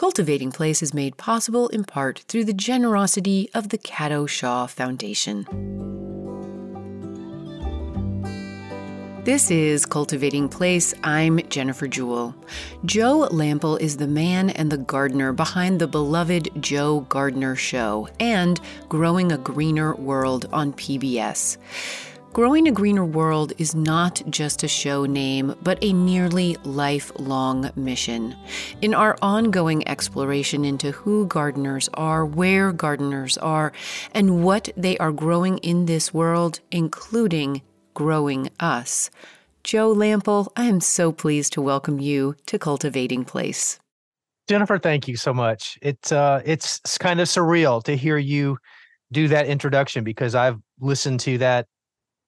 Cultivating Place is made possible in part through the generosity of the Cato Shaw Foundation. This is Cultivating Place. I'm Jennifer Jewell. Joe Lamp'l is the man and the gardener behind the beloved Joe Gardener Show and Growing a Greener World on PBS. Growing a Greener World is not just a show name, but a nearly lifelong mission. In our ongoing exploration into who gardeners are, where gardeners are, and what they are growing in this world, including growing us. Joe Lamp'l, I am so pleased to welcome you to Cultivating Place. Jennifer, thank you so much. It's uh it's kind of surreal to hear you do that introduction because I've listened to that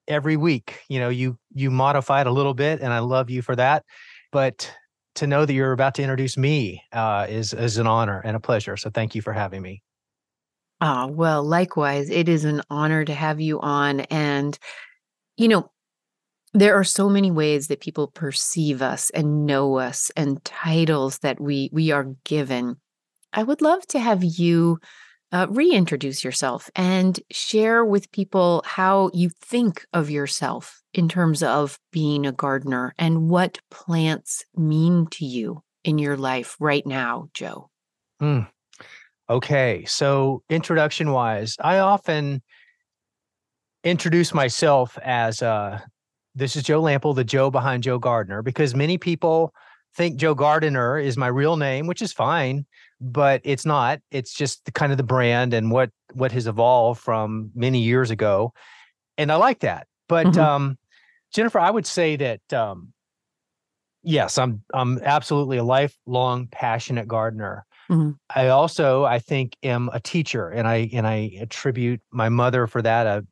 every week. You know, you you modify it a little bit and I love you for that. But to know that you're about to introduce me uh, is is an honor and a pleasure. So thank you for having me. Ah, well, likewise, it is an honor to have you on. And you know, there are so many ways that people perceive us and know us and titles that we we are given. I would love to have you uh, reintroduce yourself and share with people how you think of yourself in terms of being a gardener and what plants mean to you in your life right now, Joe. Mm. Okay, so introduction wise, I often introduce myself as uh, this is Joe Lamp'l, the Joe behind Joe Gardener, because many people think Joe Gardener is my real name, which is fine, but it's not. It's just the, kind of the brand and what what has evolved from many years ago, and I like that. But mm-hmm. um, Jennifer, I would say that um, yes, I'm I'm absolutely a lifelong passionate gardener. Mm-hmm. I also I think am a teacher, and I and I attribute my mother for that. A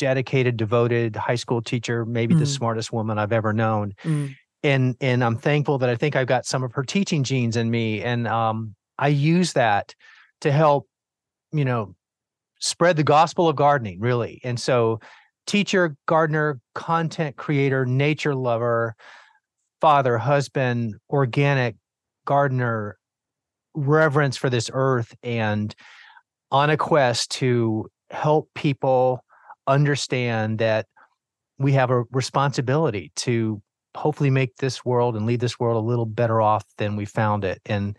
dedicated, devoted high school teacher, maybe mm. the smartest woman I've ever known. Mm. And and I'm thankful that I think I've got some of her teaching genes in me. And um, I use that to help, you know, spread the gospel of gardening, really. And so teacher, gardener, content creator, nature lover, father, husband, organic gardener, reverence for this earth and on a quest to help people understand that we have a responsibility to hopefully make this world and leave this world a little better off than we found it and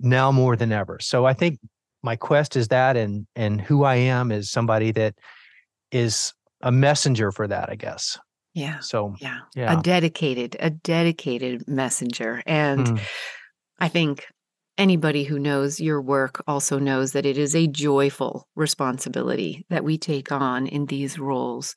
now more than ever. So i think my quest is that and and who i am is somebody that is a messenger for that i guess. Yeah so yeah, yeah. a dedicated a dedicated messenger. And mm. i think anybody who knows your work also knows that it is a joyful responsibility that we take on in these roles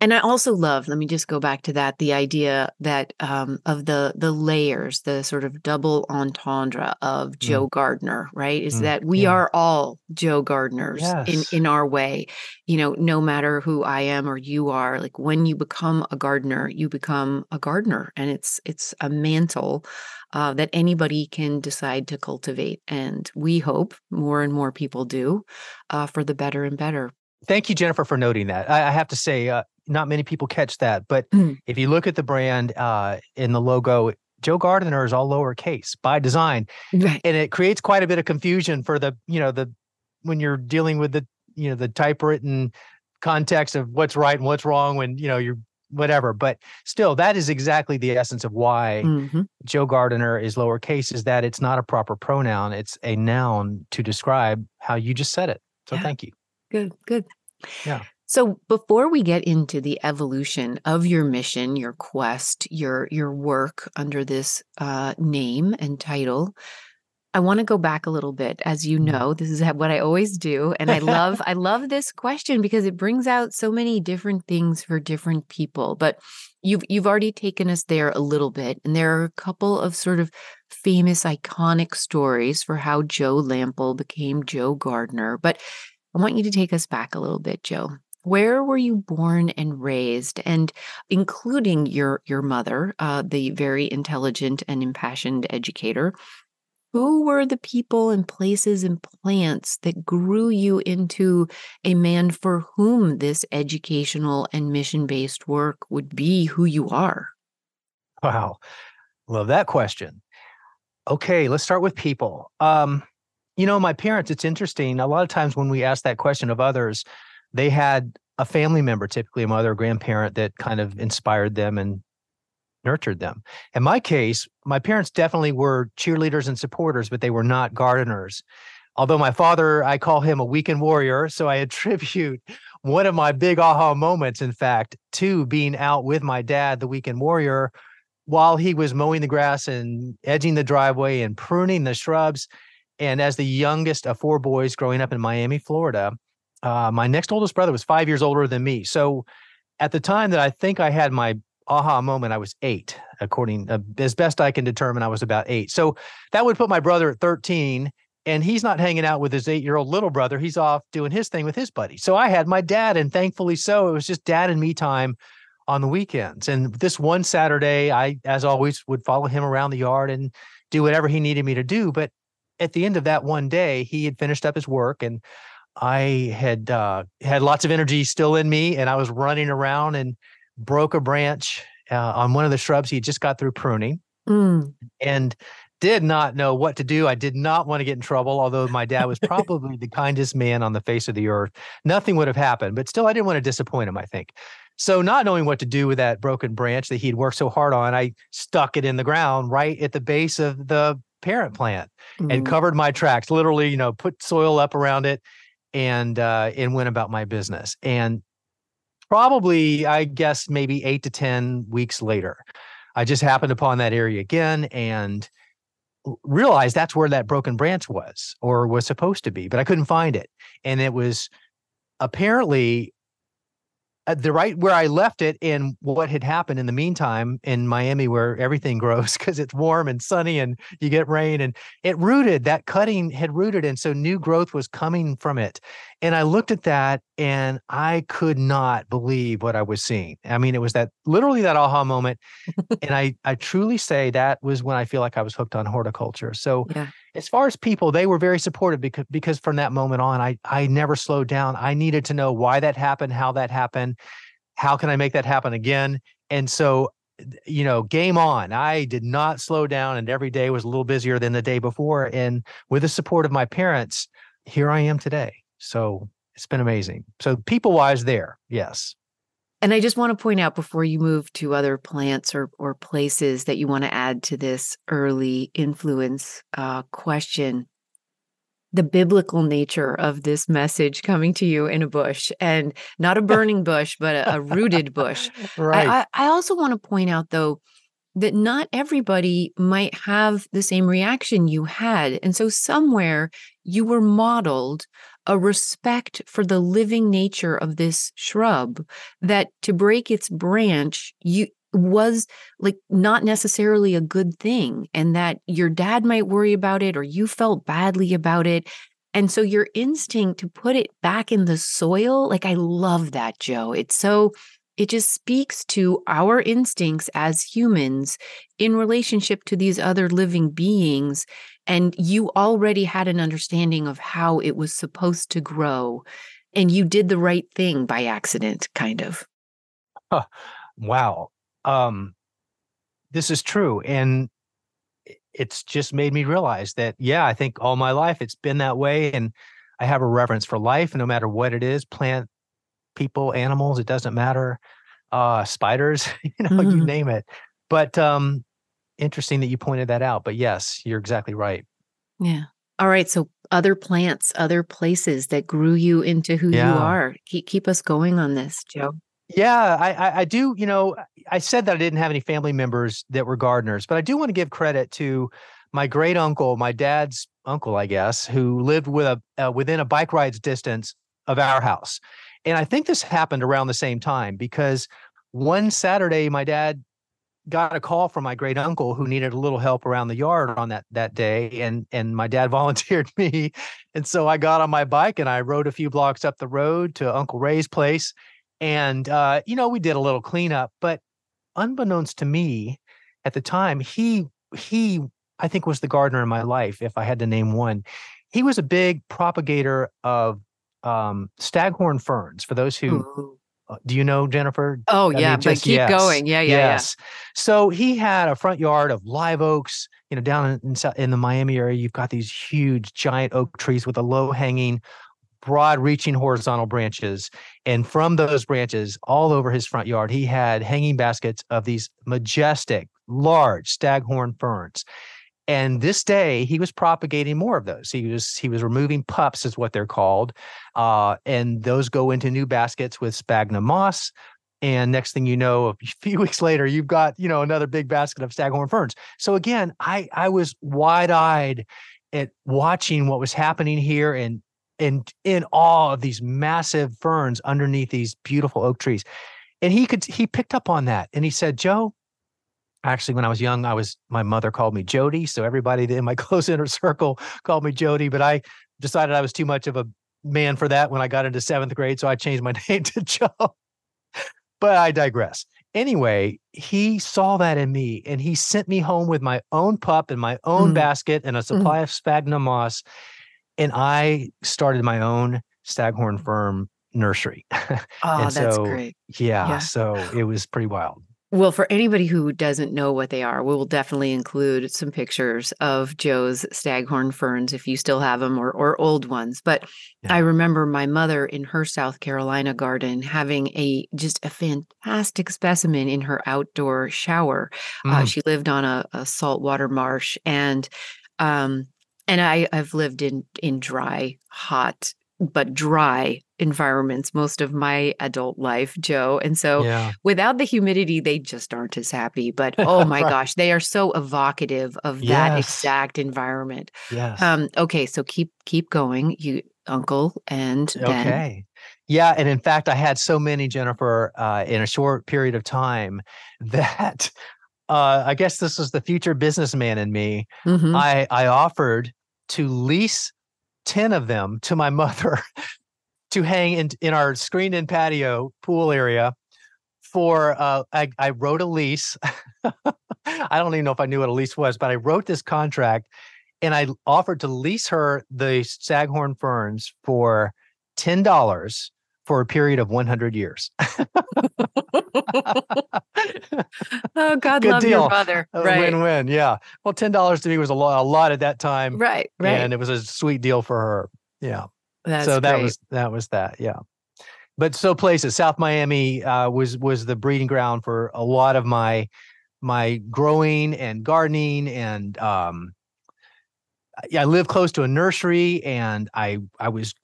and i also love let me just go back to that the idea that um, of the the layers the sort of double entendre of mm. joe gardener right is mm. that we yeah. are all joe gardeners yes. in in our way you know no matter who i am or you are like when you become a gardener you become a gardener and it's it's a mantle uh, that anybody can decide to cultivate. And we hope more and more people do uh, for the better and better. Thank you, Jennifer, for noting that. I, I have to say, uh, not many people catch that. But mm. if you look at the brand uh, in the logo, Joe Gardener is all lowercase by design, right. and it creates quite a bit of confusion for the you know the when you're dealing with the you know the typewritten context of what's right and what's wrong when you know you're whatever. But still, that is exactly the essence of why mm-hmm. Joe Gardener is lowercase, is that it's not a proper pronoun. It's a noun to describe how you just said it. So yeah. thank you. Good, good. Yeah. So before we get into the evolution of your mission, your quest, your your work under this uh, name and title, I want to go back a little bit. As you mm-hmm. know, this is what I always do. And I love, I love this question because it brings out so many different things for different people. But you've you've already taken us there a little bit. And there are a couple of sort of famous, iconic stories for how Joe Lamp'l became Joe Gardener. But I want you to take us back a little bit, Joe. Where were you born and raised, and including your your mother, uh, the very intelligent and impassioned educator? who were the people and places and plants that grew you into a man for whom this educational and mission based work would be who you are? Wow. Love that question. Okay, let's start with people. Um, you know, my parents, it's interesting. A lot of times when we ask that question of others, they had a family member, typically a mother or grandparent, that kind of inspired them and nurtured them. In my case, my parents definitely were cheerleaders and supporters, but they were not gardeners. Although my father, I call him a weekend warrior. So I attribute one of my big aha moments, in fact, to being out with my dad, the weekend warrior, while he was mowing the grass and edging the driveway and pruning the shrubs. And as the youngest of four boys growing up in Miami, Florida, uh, my next oldest brother was five years older than me. So at the time that I think I had my aha moment, I was eight, according uh, as best I can determine, I was about eight. So that would put my brother at 13 and he's not hanging out with his eight year old little brother. He's off doing his thing with his buddy. So I had my dad, and thankfully so. It was just dad and me time on the weekends. And this one Saturday, I, as always, would follow him around the yard and do whatever he needed me to do. But at the end of that one day, he had finished up his work and I had uh, had lots of energy still in me, and I was running around and broke a branch uh, on one of the shrubs he just got through pruning, mm. and did not know what to do. I did not want to get in trouble, although my dad was probably the kindest man on the face of the earth. Nothing would have happened, but still, I didn't want to disappoint him. I think. So, not knowing what to do with that broken branch that he'd worked so hard on, I stuck it in the ground right at the base of the parent plant mm-hmm. and covered my tracks. Literally, you know, put soil up around it and uh, and went about my business. And probably, I guess, maybe eight to ten weeks later, I just happened upon that area again and realized that's where that broken branch was or was supposed to be, but I couldn't find it. And it was apparently Uh, the right where I left it and what had happened in the meantime in Miami, where everything grows because it's warm and sunny and you get rain and it rooted, that cutting had rooted. And so new growth was coming from it. And I looked at that and I could not believe what I was seeing. I mean, it was that literally that aha moment. and I, I truly say that was when I feel like I was hooked on horticulture. So yeah as far as people, they were very supportive because because from that moment on, I I never slowed down. I needed to know why that happened, how that happened, how can I make that happen again. And so, you know, game on. I did not slow down, and every day was a little busier than the day before. And with the support of my parents, here I am today. So it's been amazing. So people wise, there, yes. And I just want to point out before you move to other plants or or places that you want to add to this early influence uh, question, the biblical nature of this message coming to you in a bush and not a burning bush, but a, a rooted bush. Right. I, I also want to point out though that not everybody might have the same reaction you had, and so somewhere you were modeled a respect for the living nature of this shrub that to break its branch you was like not necessarily a good thing and that your dad might worry about it or you felt badly about it. And so your instinct to put it back in the soil like i love that joe. It's so it just speaks to our instincts as humans in relationship to these other living beings and you already had an understanding of how it was supposed to grow and you did the right thing by accident kind of huh. wow um this is true and it's just made me realize that yeah i think all my life it's been that way and i have a reverence for life no matter what it is plant people animals it doesn't matter uh spiders you know mm-hmm. you name it but um interesting that you pointed that out. But yes, you're exactly right. Yeah. All right. So other plants, other places that grew you into who yeah. you are. Keep keep us going on this, Joe. Yeah, I, I, I do. You know, I said that I didn't have any family members that were gardeners, but I do want to give credit to my great uncle, my dad's uncle, I guess, who lived with a uh, within a bike ride's distance of our house. And I think this happened around the same time because one Saturday, my dad got a call from my great uncle who needed a little help around the yard on that that day and and my dad volunteered me. And so i got on my bike and i rode a few blocks up the road to uncle ray's place. And uh, you know we did a little cleanup but unbeknownst to me at the time he he i think was the gardener in my life if i had to name one. He was a big propagator of um, staghorn ferns for those who Uh, do you know Jennifer? Oh I yeah, mean, just, but keep yes, going. Yeah, yeah, yes. Yeah. So he had a front yard of live oaks. You know, down in, in the Miami area, you've got these huge, giant oak trees with a low hanging, broad reaching horizontal branches. And from those branches, all over his front yard, he had hanging baskets of these majestic, large staghorn ferns. And this day, he was propagating more of those. He was he was removing pups, is what they're called, uh, and those go into new baskets with sphagnum moss. And next thing you know, a few weeks later, you've got you know another big basket of staghorn ferns. So again, I I was wide eyed at watching what was happening here and and in awe of these massive ferns underneath these beautiful oak trees. And he could he picked up on that and he said, Joe, actually when i was young i was my mother called me jody so everybody in my close inner circle called me jody but i decided i was too much of a man for that when i got into seventh grade so i changed my name to joe but i digress anyway he saw that in me and he sent me home with my own pup and my own mm. basket and a mm-hmm. supply mm. of sphagnum moss and i started my own staghorn fern nursery oh and that's so, great yeah, yeah so it was pretty wild well, for anybody who doesn't know what they are, we will definitely include some pictures of Joe's staghorn ferns if you still have them or, or old ones. But yeah. I remember my mother in her South Carolina garden having a just a fantastic specimen in her outdoor shower. Uh, mm. Uh, she lived on a, a saltwater marsh and um, and I, I've lived in in dry, hot but dry environments most of my adult life, Joe. And so yeah. without the humidity, they just aren't as happy. But oh my right. gosh, they are so evocative of yes. that exact environment. Yes. Um, okay, so keep keep going, you uncle and then. Okay. Yeah, and in fact, I had so many Jennifer uh, in a short period of time that uh, I guess this was the future businessman in me. Mm-hmm. I I offered to lease 10 of them to my mother to hang in, in our screened in patio pool area for uh, I, I wrote a lease. I don't even know if i knew what a lease was but i wrote this contract and i offered to lease her the staghorn ferns for $10 for a period of 100 years. oh, God Good love deal. your mother. Right. Win win. Yeah. Well, $10 to me was a lot, a lot at that time. Right. Right. And it was a sweet deal for her. Yeah. That's so that great. was that was that. Yeah. But so places, South Miami uh, was was the breeding ground for a lot of my my growing and gardening and um yeah, I live close to a nursery and I I was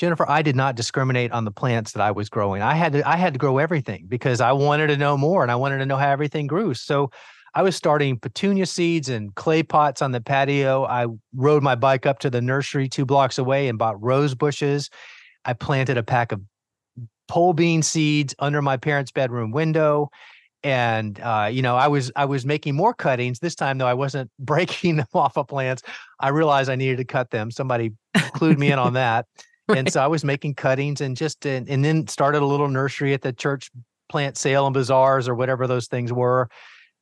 Jennifer, I did not discriminate on the plants that I was growing. I had to I had to grow everything because I wanted to know more and I wanted to know how everything grew. So I was starting petunia seeds and clay pots on the patio. I rode my bike up to the nursery two blocks away and bought rose bushes. I planted a pack of pole bean seeds under my parents' bedroom window. And uh, you know, I was I was making more cuttings this time, though I wasn't breaking them off of plants. I realized I needed to cut them. Somebody clued me in on that. Right. And so I was making cuttings and just and, and then started a little nursery at the church plant sale and bazaars or whatever those things were.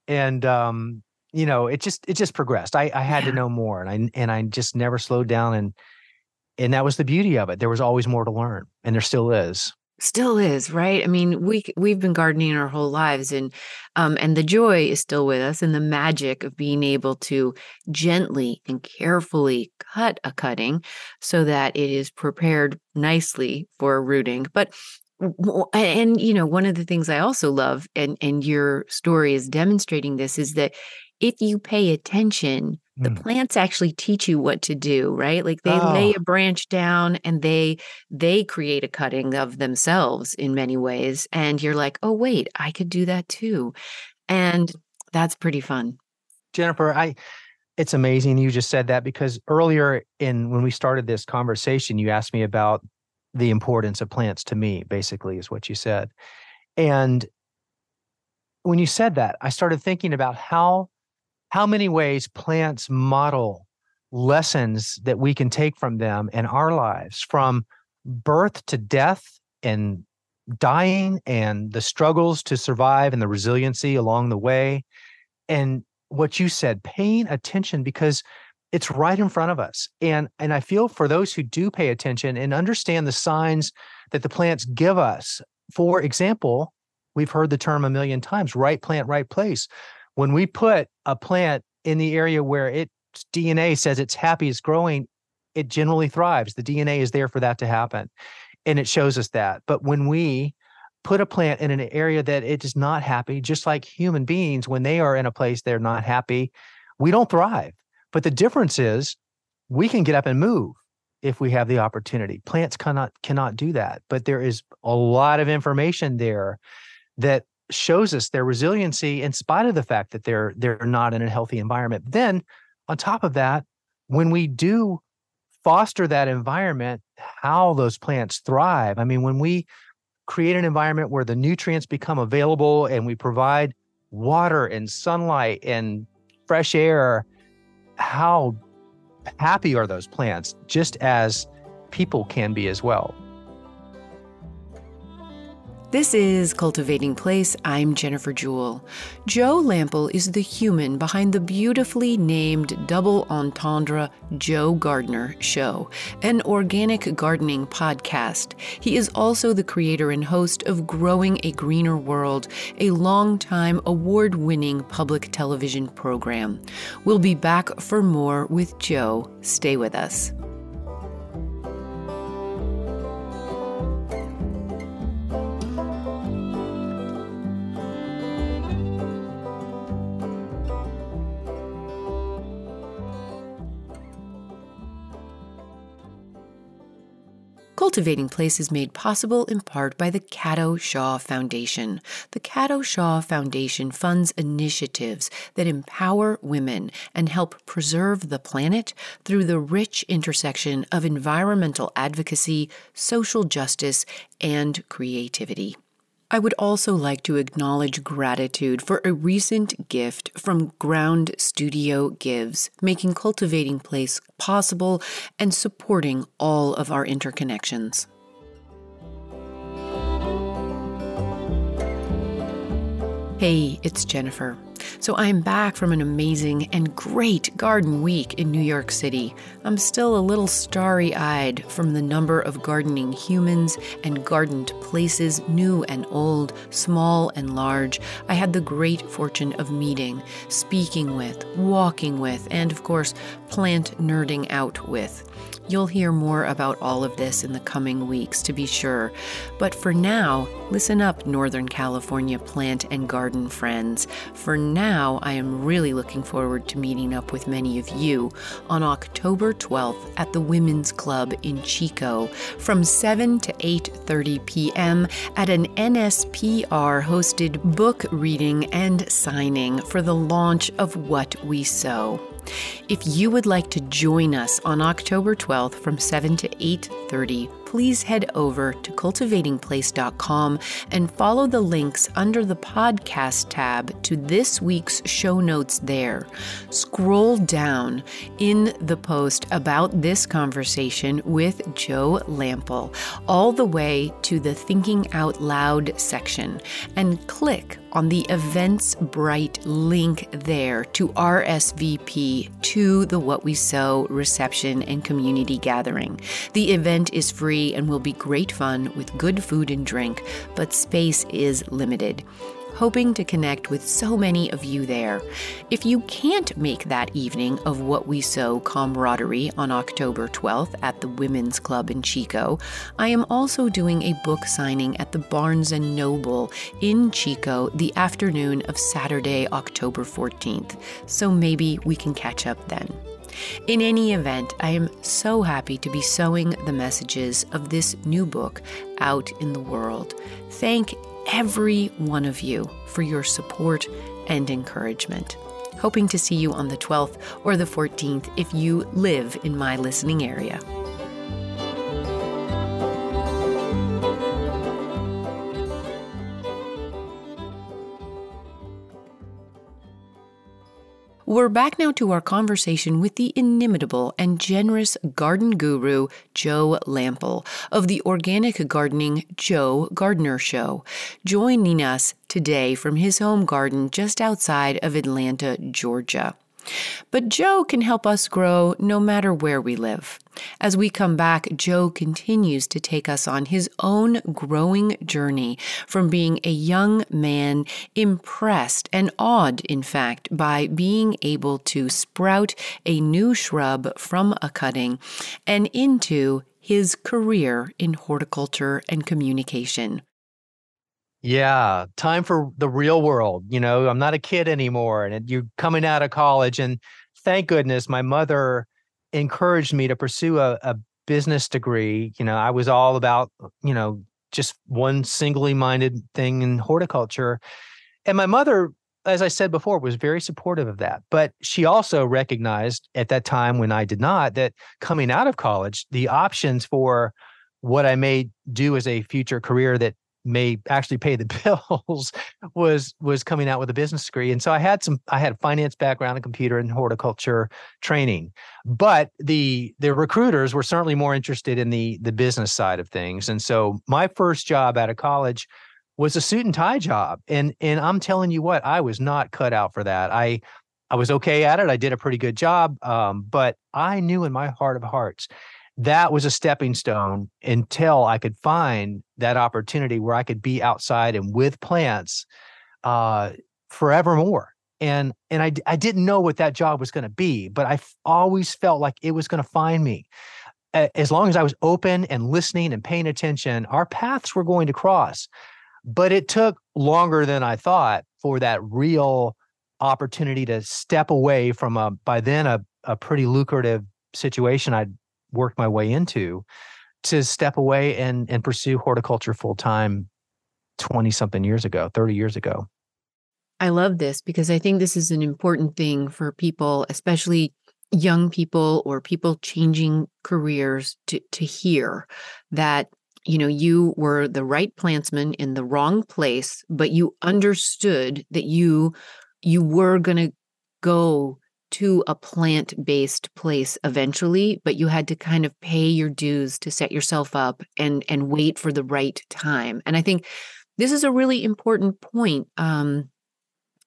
And um, you know, it just it just progressed. I, I had yeah. to know more and I and I just never slowed down and and that was the beauty of it. There was always more to learn, and there still is still is right? I mean we we've been gardening our whole lives and um and the joy is still with us and the magic of being able to gently and carefully cut a cutting so that it is prepared nicely for rooting. But and you know one of the things i also love and and your story is demonstrating this is that if you pay attention the mm. plants actually teach you what to do right like they oh. lay a branch down and they they create a cutting of themselves in many ways and you're like oh wait i could do that too and that's pretty fun jennifer i it's amazing you just said that because earlier in when we started this conversation you asked me about the importance of plants to me basically is what you said and when you said that i started thinking about how how many ways plants model lessons that we can take from them in our lives from birth to death and dying and the struggles to survive and the resiliency along the way. And what you said paying attention because it's right in front of us. And and i feel for those who do pay attention and understand the signs that the plants give us. For example, we've heard the term a million times right plant, right place. When we put a plant in the area where its DNA says it's happy, it's growing, it generally thrives. The DNA is there for that to happen. And it shows us that. But when we put a plant in an area that it is not happy, just like human beings, when they are in a place they're not happy, we don't thrive. But the difference is we can get up and move if we have the opportunity. Plants cannot cannot do that. But there is a lot of information there that shows us their resiliency in spite of the fact that they're they're not in a healthy environment. Then on top of that, when we do foster that environment, how those plants thrive. I mean, when we create an environment where the nutrients become available and we provide water and sunlight and fresh air, how happy are those plants, just as people can be as well. This is Cultivating Place. I'm Jennifer Jewell. Joe Lamp'l is the human behind the beautifully named double entendre Joe Gardener Show, an organic gardening podcast. He is also the creator and host of Growing a Greener World, a long-time award winning public television program. We'll be back for more with Joe. Stay with us. Cultivating Place is made possible in part by the Cato Shaw Foundation. The Cato Shaw Foundation funds initiatives that empower women and help preserve the planet through the rich intersection of environmental advocacy, social justice, and creativity. I would also like to acknowledge gratitude for a recent gift from Ground Studio Gives, making Cultivating Place possible and supporting all of our interconnections. Hey, it's Jennifer. So I'm back from an amazing and great garden week in New York City. I'm still a little starry eyed from the number of gardening humans and gardened places, new and old, small and large, I had the great fortune of meeting, speaking with, walking with, and of course, plant nerding out with. You'll hear more about all of this in the coming weeks, to be sure. But for now, listen up, Northern California plant and garden friends. For now, I am really looking forward to meeting up with many of you on October 12th at the Women's Club in Chico from 7 to 8:30 p.m. at an NSPR hosted book reading and signing for the launch of What We Sow. If you would like to join us on October 12th from 7 to 8:30, please head over to cultivatingplace.com and follow the links under the podcast tab to this week's show notes there. Scroll down in the post about this conversation with Joe Lamp'l all the way to the Thinking Out Loud section and click on the Eventbrite link there to RSVP to the What We Sow reception and community gathering. The event is free and will be great fun with good food and drink, but space is limited hoping to connect with so many of you there. If you can't make that evening of What We Sow camaraderie on October 12th at the Women's Club in Chico, I am also doing a book signing at the Barnes & Noble in Chico the afternoon of Saturday, October 14th. So maybe we can catch up then. In any event, I am so happy to be sowing the messages of this new book out in the world. Thank every one of you for your support and encouragement. Hoping to see you on the 12th or the 14th if you live in my listening area. We're back now to our conversation with the inimitable and generous garden guru, Joe Lamp'l, of the organic gardening Joe Gardener Show, joining us today from his home garden just outside of Atlanta, Georgia. But Joe can help us grow no matter where we live. As we come back, Joe continues to take us on his own growing journey from being a young man, impressed and awed, in fact, by being able to sprout a new shrub from a cutting and into his career in horticulture and communication. Yeah, time for the real world. You know, I'm not a kid anymore, and you're coming out of college. And thank goodness my mother encouraged me to pursue a, a business degree. You know, I was all about, uh, you know, just one singly minded thing in horticulture. And my mother, as I said before, was very supportive of that. But she also recognized at that time when I did not that coming out of college, the options for what I may do as a future career that may actually pay the bills was was coming out with a business degree. And so i had some i had a finance background in computer and horticulture training. But the the recruiters were certainly more interested in the the business side of things. And so my first job out of college was a suit and tie job. And and i'm telling you what i was not cut out for that. I i was okay at it. I did a pretty good job. Um, but i knew in my heart of hearts that was a stepping stone until I could find that opportunity where I could be outside and with plants uh, forevermore. And and I I didn't know what that job was going to be, but I always felt like it was going to find me. As long as I was open and listening and paying attention, our paths were going to cross. But it took longer than I thought for that real opportunity to step away from a by then a, a pretty lucrative situation I'd worked my way into to step away and and pursue horticulture full time 20 something years ago 30 years ago. I love this because i think this is an important thing for people especially young people or people changing careers to to hear that you know you were the right plantsman in the wrong place but you understood that you you were going to go to a plant based place eventually, but you had to kind of pay your dues to set yourself up and and wait for the right time. And I think this is a really important point. Um,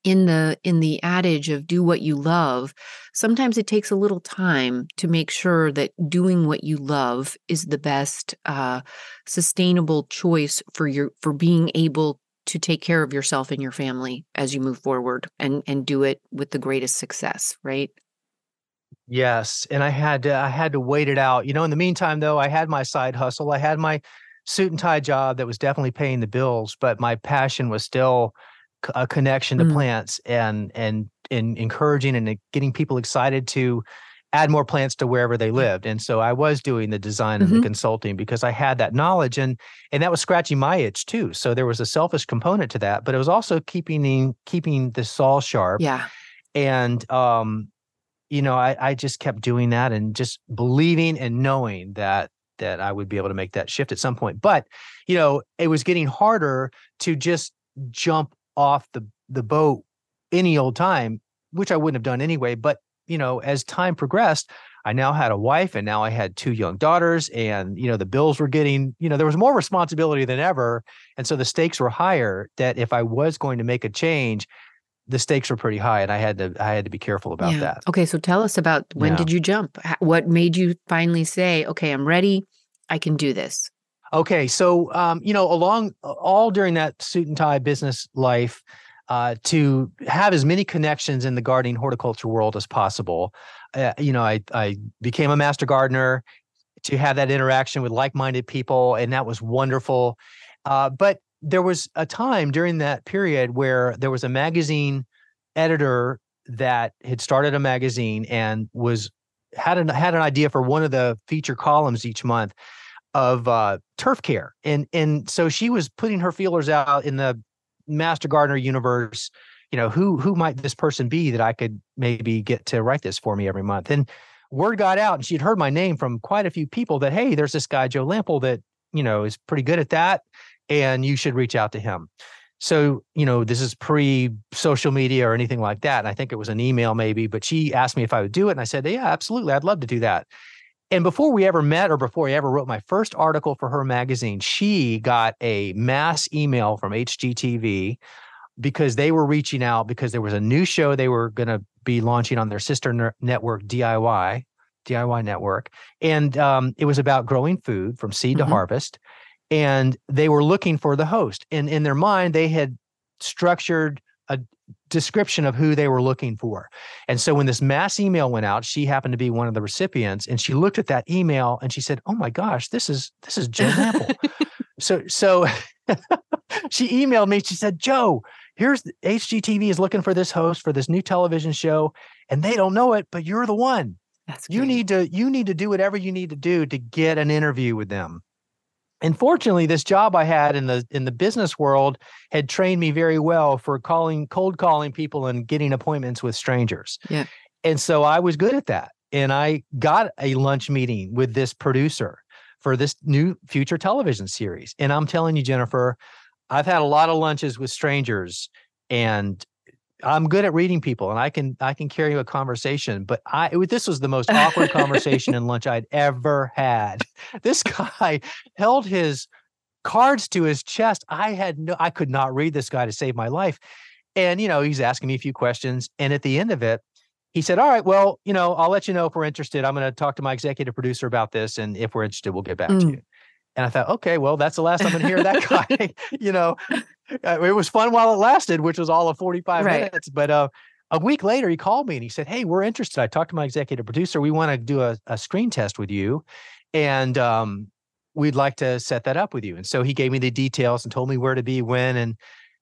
in the in the adage of do what you love sometimes it takes a little time to make sure that doing what you love is the best uh, sustainable choice for your for being able to take care of yourself and your family as you move forward and and do it with the greatest success right yes and i had to i had to wait it out you know in the meantime though i had my side hustle i had my suit and tie job that was definitely paying the bills but my passion was still a connection to mm. plants and and and encouraging and getting people excited to add more plants to wherever they lived and so i was doing the design and mm-hmm. the consulting because i had that knowledge and and that was scratching my itch too so there was a selfish component to that but it was also keeping keeping the saw sharp yeah and um you know i i just kept doing that and just believing and knowing that that i would be able to make that shift at some point but you know it was getting harder to just jump off the the boat any old time which i wouldn't have done anyway but you know, as time progressed, I now had a wife and now I had two young daughters and you know the bills were getting you know there was more responsibility than ever and so the stakes were higher that if I was going to make a change the stakes were pretty high and I had to I had to be careful about yeah. that. Okay, so tell us about when yeah. did you jump? What made you finally say, "Okay, I'm ready. I can do this." Okay, so um, you know, along all during that suit and tie business life, uh, to have as many connections in the gardening horticulture world as possible. Uh, you know, I I became a master gardener to have that interaction with like-minded people, and that was wonderful. Uh, but there was a time during that period where there was a magazine editor that had started a magazine and was had an had an idea for one of the feature columns each month of uh, turf care, and and so she was putting her feelers out in the master gardener universe you know who who might this person be that i could maybe get to write this for me every month? And word got out and she'd heard my name from quite a few people that hey there's this guy joe Lamp'l that you know is pretty good at that and you should reach out to him. So you know this is pre social media or anything like that and i think it was an email maybe but she asked me if i would do it and i said yeah absolutely i'd love to do that and before we ever met or before I ever wrote my first article for her magazine, she got a mass email from HGTV because they were reaching out because there was a new show they were going to be launching on their sister network DIY, DIY network, and um, it was about growing food from seed mm-hmm. to harvest. And they were looking for the host, and in their mind, they had structured a description of who they were looking for. And so when this mass email went out, she happened to be one of the recipients, and she looked at that email and she said, "Oh my gosh, this is this is Joe Lamp'l." so so she emailed me. She said, "Joe." Here's HGTV is looking for this host for this new television show, and they don't know it, but you're the one. That's you need to you need to do whatever you need to do to get an interview with them. And fortunately, this job I had in the in the business world had trained me very well for calling cold calling people and getting appointments with strangers. Yeah. And so I was good at that. And I got a lunch meeting with this producer for this new future television series. And I'm telling you, Jennifer, I've had a lot of lunches with strangers and I'm good at reading people and I can I can carry a conversation, but I this was the most awkward conversation in lunch I'd ever had. This guy held his cards to his chest. I had no I could not read this guy to save my life. And you know, he's asking me a few questions and at the end of it, he said, "All right, well, you know, I'll let you know if we're interested. I'm going to talk to my executive producer about this and if we're interested, we'll get back mm. to you." And I thought, okay, well, that's the last I'm going to hear that guy. you know, uh, it was fun while it lasted, which was all of 45 right. minutes. But uh, a week later, he called me and he said, Hey, we're interested. I talked to my executive producer. We want to do a, a screen test with you. And um, we'd like to set that up with you. And so he gave me the details and told me where to be when and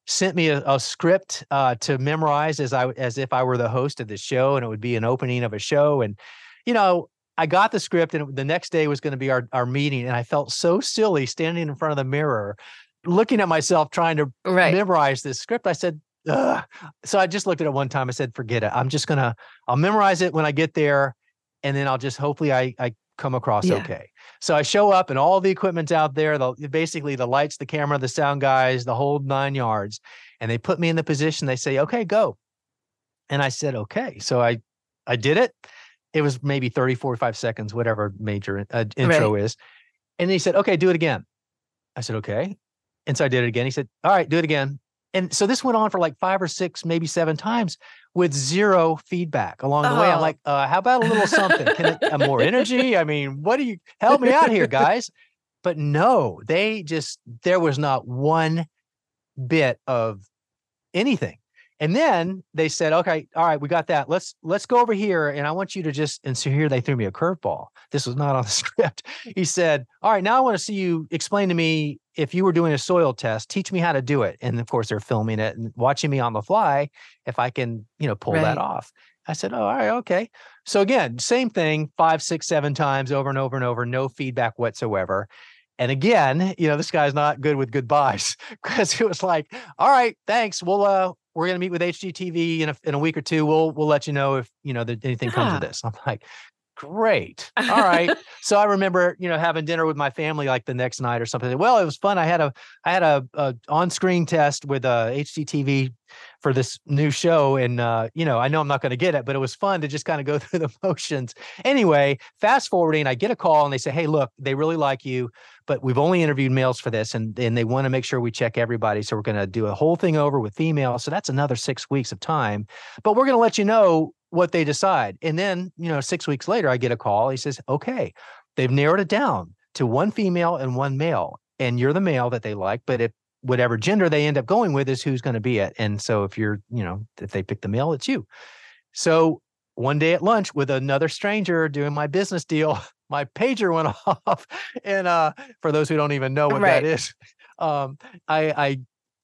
sent me a, a script uh, to memorize as I as if I were the host of the show and it would be an opening of a show. And, you know, I got the script and the next day was going to be our, our meeting. And I felt so silly standing in front of the mirror, looking at myself, trying to right. memorize this script. I said, Ugh. so I just looked at it one time. I said, forget it. I'm just going to, I'll memorize it when I get there. And then I'll just, hopefully I, I come across yeah. okay. So I show up and all the equipment's out there, the, basically the lights, the camera, the sound guys, the whole nine yards. And they put me in the position. They say, okay, go. And I said, okay. So I, I did it it was maybe 30, 45 seconds, whatever major uh, intro right. is. And he said, okay, do it again. I said, okay. And so I did it again. He said, all right, do it again. And so this went on for like five or six, maybe seven times with zero feedback along the oh. way. I'm oh. like, uh, how about a little something? Can it, uh, more energy? I mean, what do you help me out here, guys? But no, they just, there was not one bit of anything. And then they said, okay, all right, we got that. Let's let's go over here. And I want you to just, and so here they threw me a curveball. This was not on the script. He said, All right, now I want to see you explain to me if you were doing a soil test, teach me how to do it. And of course, they're filming it and watching me on the fly if I can, you know, pull right. that off. I said, oh, all right, okay. So again, same thing, five, six, seven times over and over and over, no feedback whatsoever. And again, you know, this guy's not good with goodbyes because it was like, all right, thanks. We'll uh we're going to meet with HGTV in a, in a week or two. We'll we'll let you know if you know that anything yeah. comes of this. I'm like, great. All right. so I remember, you know, having dinner with my family like the next night or something. Well, it was fun. I had a I had a, a on-screen test with uh, HGTV for this new show, and uh, you know, I know I'm not going to get it, but it was fun to just kind of go through the motions. Anyway, fast forwarding, I get a call and they say, "Hey, look, they really like you, but we've only interviewed males for this, and and they want to make sure we check everybody. So we're going to do a whole thing over with females. So that's another six weeks of time, but we're going to let you know what they decide. And then, you know, six weeks later, I get a call. He says, okay, they've narrowed it down to one female and one male. And you're the male that they like. But if whatever gender they end up going with is who's going to be it. And so if you're, you know, if they pick the male, it's you. So one day at lunch with another stranger doing my business deal, my pager went off. And uh, for those who don't even know what right. that is, um, I, I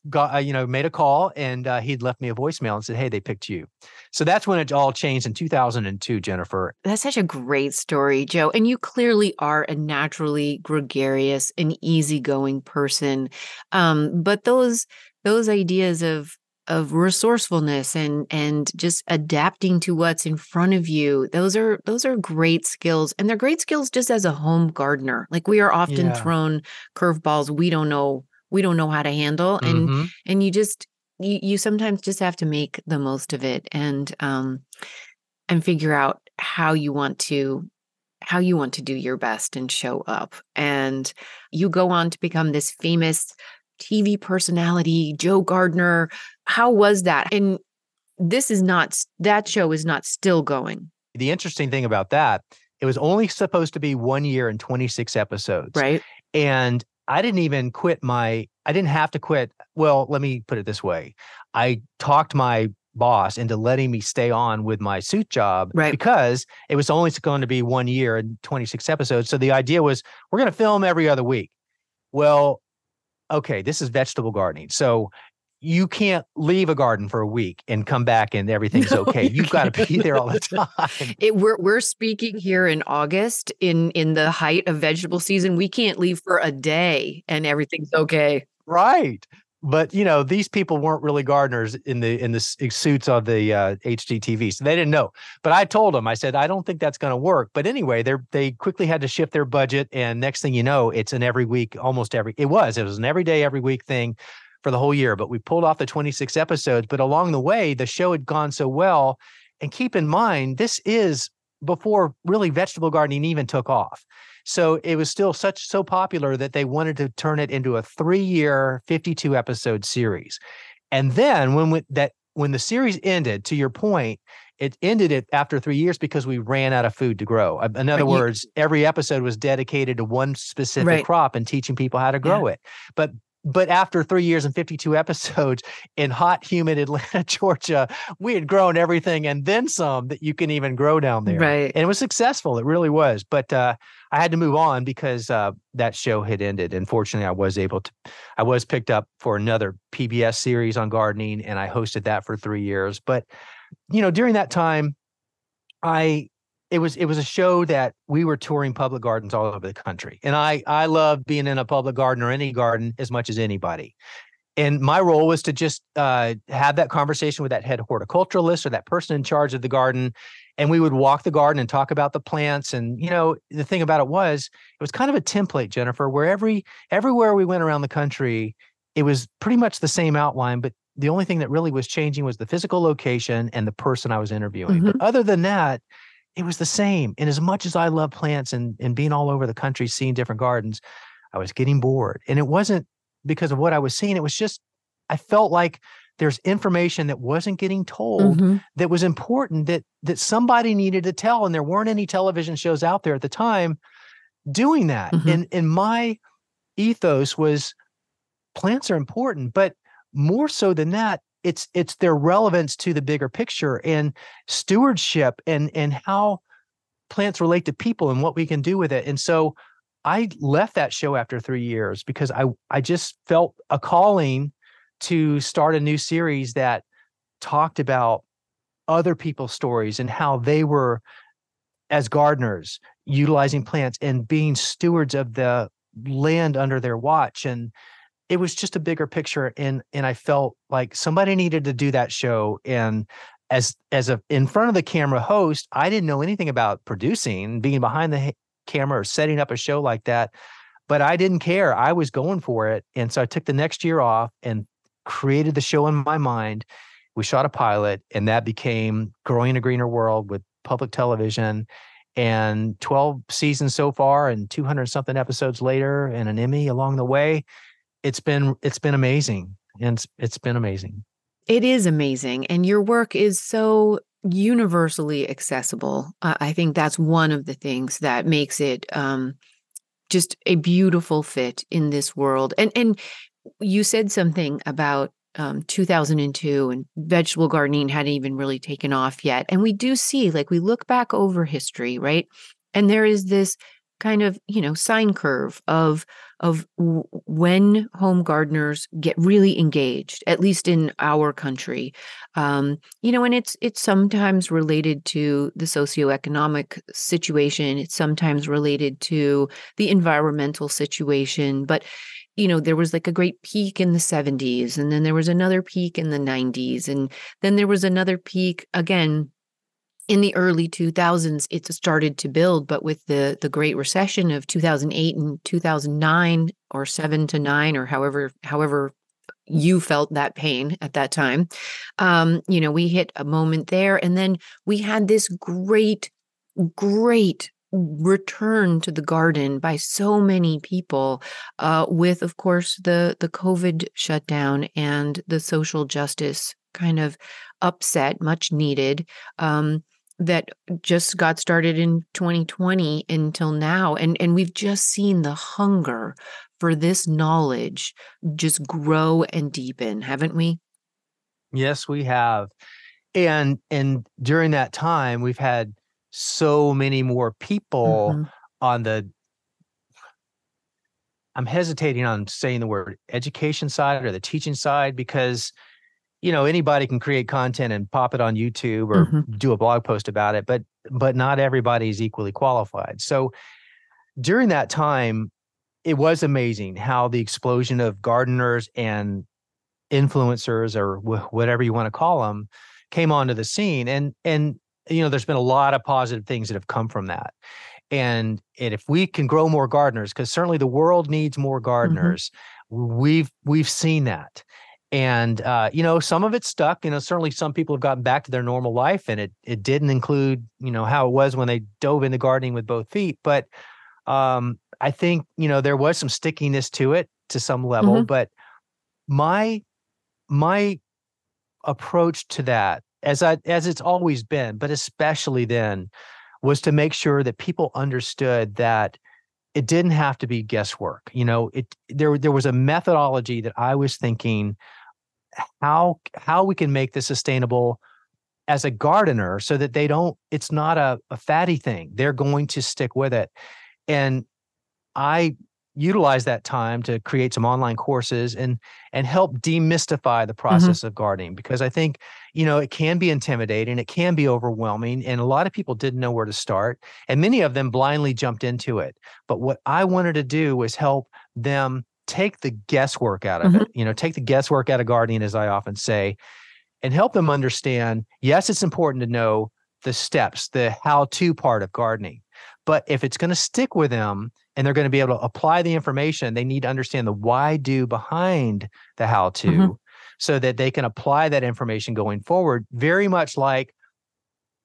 got uh, you know made a call and uh, he'd left me a voicemail and said hey they picked you. So that's when it all changed in 2002 jennifer. That's such a great story joe and you clearly are a naturally gregarious and easygoing person. Um, but those those ideas of of resourcefulness and and just adapting to what's in front of you those are those are great skills and they're great skills just as a home gardener. Like we are often yeah. thrown curveballs we don't know we don't know how to handle and mm-hmm. and you just you, you sometimes just have to make the most of it and um and figure out how you want to how you want to do your best and show up and you go on to become this famous TV personality Joe Gardener how was that and this is not that show is not still going. The interesting thing about that, it was only supposed to be one year and 26 episodes. Right. And I didn't even quit my, I didn't have to quit. Well, let me put it this way I talked my boss into letting me stay on with my suit job right. because it was only going to be one year and 26 episodes. So the idea was we're going to film every other week. Well, okay, this is vegetable gardening. So you can't leave a garden for a week and come back and everything's no, okay. You You've got to be there all the time. It, we're we're speaking here in August in in the height of vegetable season. We can't leave for a day and everything's okay. Right. But you know these people weren't really gardeners in the in the suits of the uh, HGTV, so they didn't know. But I told them, I said, I don't think that's going to work. But anyway, they they quickly had to shift their budget, and next thing you know, it's an every week, almost every. It was it was an every day, every week thing for the whole year, but we pulled off the 26 episodes. But along the way, the show had gone so well. And keep in mind, this is before really vegetable gardening even took off. So it was still such so popular that they wanted to turn it into a three-year, 52 episode series. And then when we, that when the series ended, to your point, it ended it after three years because we ran out of food to grow. In other words, every episode was dedicated to one specific right. crop and teaching people how to grow yeah. it. But but after three years and 52 episodes in hot, humid Atlanta, Georgia, we had grown everything and then some that you can even grow down there. Right. And it was successful. It really was. But uh, I had to move on because uh, that show had ended. And fortunately, I was able to, I was picked up for another PBS series on gardening and I hosted that for three years. But, you know, during that time, I it was it was a show that we were touring public gardens all over the country. And i i love being in a public garden or any garden as much as anybody. And my role was to just uh, have that conversation with that head horticulturalist or that person in charge of the garden. And we would walk the garden and talk about the plants. And you know the thing about it was it was kind of a template jennifer where every everywhere we went around the country it was pretty much the same outline but the only thing that really was changing was the physical location and the person i was interviewing. Mm-hmm. but other than that it was the same. And as much as I love plants and, and being all over the country, seeing different gardens, I was getting bored. And it wasn't because of what I was seeing. It was just, I felt like there's information that wasn't getting told mm-hmm. that was important that that somebody needed to tell. And there weren't any television shows out there at the time doing that. Mm-hmm. And and my ethos was plants are important, but more so than that, it's it's their relevance to the bigger picture and stewardship and and how plants relate to people and what we can do with it. And so I left that show after 3 years because I I just felt a calling to start a new series that talked about other people's stories and how they were as gardeners utilizing plants and being stewards of the land under their watch and it was just a bigger picture and and I felt like somebody needed to do that show and as as a in front of the camera host I didn't know anything about producing being behind the camera or setting up a show like that but I didn't care I was going for it and so I took the next year off and created the show in my mind we shot a pilot and that became growing a greener world with public television and 12 seasons so far and 200 something episodes later and an Emmy along the way it's been it's been amazing and it's, it's been amazing. It is amazing and your work is so universally accessible. Uh, i think that's one of the things that makes it um, just a beautiful fit in this world. And and you said something about um, 2002 and vegetable gardening hadn't even really taken off yet. And we do see like we look back over history right? And there is this kind of you know sine curve of of when home gardeners get really engaged at least in our country um, you know and it's it's sometimes related to the socioeconomic situation it's sometimes related to the environmental situation but you know there was like a great peak in the 70s and then there was another peak in the 90s and then there was another peak again in the early 2000s it started to build but with the the great recession of 2008 and 2009 or 7 to 9 or however however you felt that pain at that time um you know we hit a moment there and then we had this great great return to the garden by so many people uh, with of course the the covid shutdown and the social justice kind of upset, much needed. Um, that just got started in 2020 until now and and we've just seen the hunger for this knowledge just grow and deepen haven't we yes we have and and during that time we've had so many more people mm-hmm. on the i'm hesitating on saying the word education side or the teaching side because you know anybody can create content and pop it on youtube or mm-hmm. do a blog post about it but but not everybody is equally qualified so during that time it was amazing how the explosion of gardeners and influencers or wh- whatever you want to call them came onto the scene and and you know there's been a lot of positive things that have come from that and and if we can grow more gardeners because certainly the world needs more mm-hmm. gardeners mm-hmm. we've we've seen that and uh, you know some of it stuck you know certainly some people have gotten back to their normal life and it it didn't include you know how it was when they dove into gardening with both feet but um, i think you know there was some stickiness to it to some level mm-hmm. but my my approach to that as i as it's always been but especially then was to make sure that people understood that it didn't have to be guesswork you know it there there was a methodology that i was thinking how how we can make this sustainable as a gardener so that they don't it's not a, a fatty thing. They're going to stick with it. And i utilize that time to create some online courses and and help demystify the mm-hmm. process mm-hmm. of gardening because i think you know it can be intimidating it can be overwhelming and a lot of people didn't know where to start and many of them blindly jumped into it but what i wanted to do was help them take the guesswork out of mm-hmm. it you know take the guesswork out of gardening as i often say and help them understand yes it's important to know the steps the how to part of gardening but if it's going to stick with them and they're going to be able to apply the information, they need to understand the why do behind the how to mm-hmm. so that they can apply that information going forward, very much like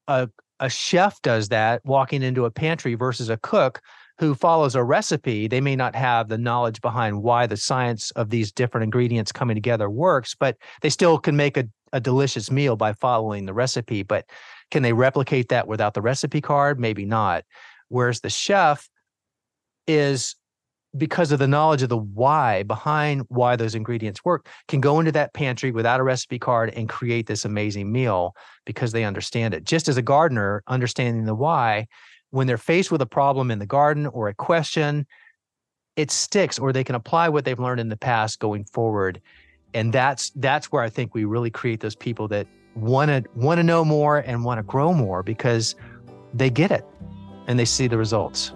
a, a chef does that walking into a pantry versus a cook who follows a recipe. They may not have the knowledge behind why the science of these different ingredients coming together works, but they still can make a, a delicious meal by following the recipe. But can they replicate that without the recipe card? Maybe not. Whereas the chef is because of the knowledge of the why behind why those ingredients work can go into that pantry without a recipe card and create this amazing meal because they understand it. Just as a gardener understanding the why when they're faced with a problem in the garden or a question it sticks or they can apply what they've learned in the past going forward. And that's that's where i think we really create those people that want to want to know more and want to grow more because they get it and they see the results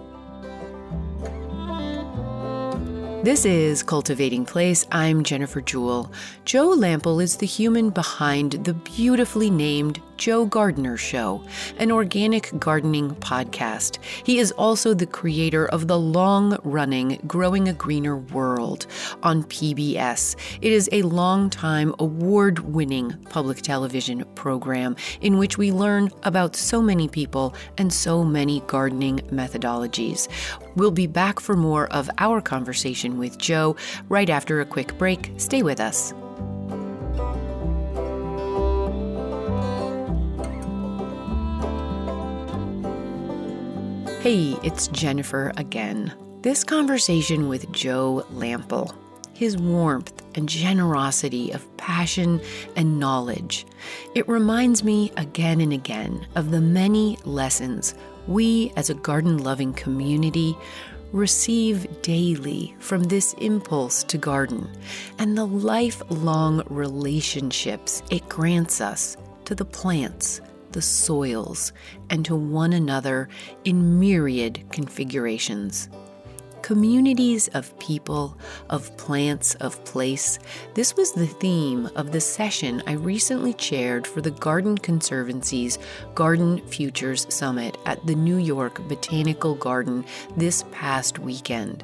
This is Cultivating Place. I'm Jennifer Jewell. Joe Lamp'l is the human behind the beautifully named Joe Gardener Show, an organic gardening podcast. He is also the creator of the long running Growing a Greener World on PBS. It is a long-time award winning public television program in which we learn about so many people and so many gardening methodologies. We'll be back for more of our conversation with Joe right after a quick break. Stay with us. Hey, it's Jennifer again. This conversation with Joe Lamp'l, his warmth and generosity of passion and knowledge, it reminds me again and again of the many lessons we as a garden loving community receive daily from this impulse to garden and the lifelong relationships it grants us to the plants the soils, and to one another in myriad configurations. Communities of people, of plants, of place. This was the theme of the session I recently chaired for the Garden Conservancy's Garden Futures Summit at the New York Botanical Garden this past weekend.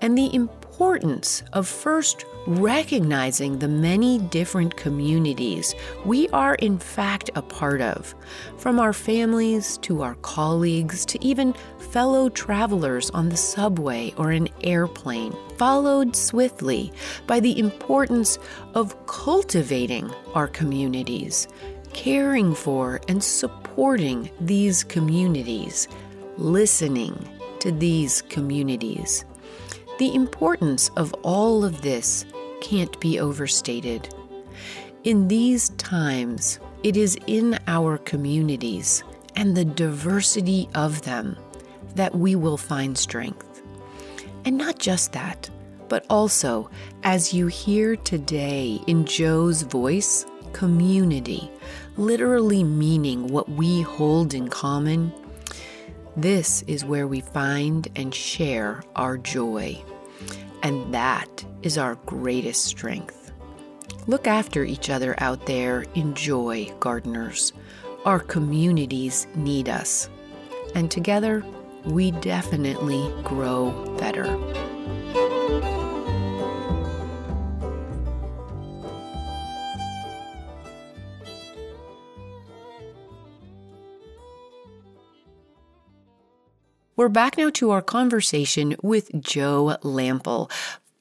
And the importance of first recognizing the many different communities we are, in fact, a part of, from our families to our colleagues to even fellow travelers on the subway or an airplane, followed swiftly by the importance of cultivating our communities, caring for and supporting these communities, listening to these communities. The importance of all of this can't be overstated. In these times, it is in our communities and the diversity of them that we will find strength. And not just that, but also, as you hear today in Joe's voice, community, literally meaning what we hold in common. This is where we find and share our joy. And that is our greatest strength. Look after each other out there. Enjoy, gardeners. Our communities need us. And together, we definitely grow better. We're back now to our conversation with Joe Lamp'l,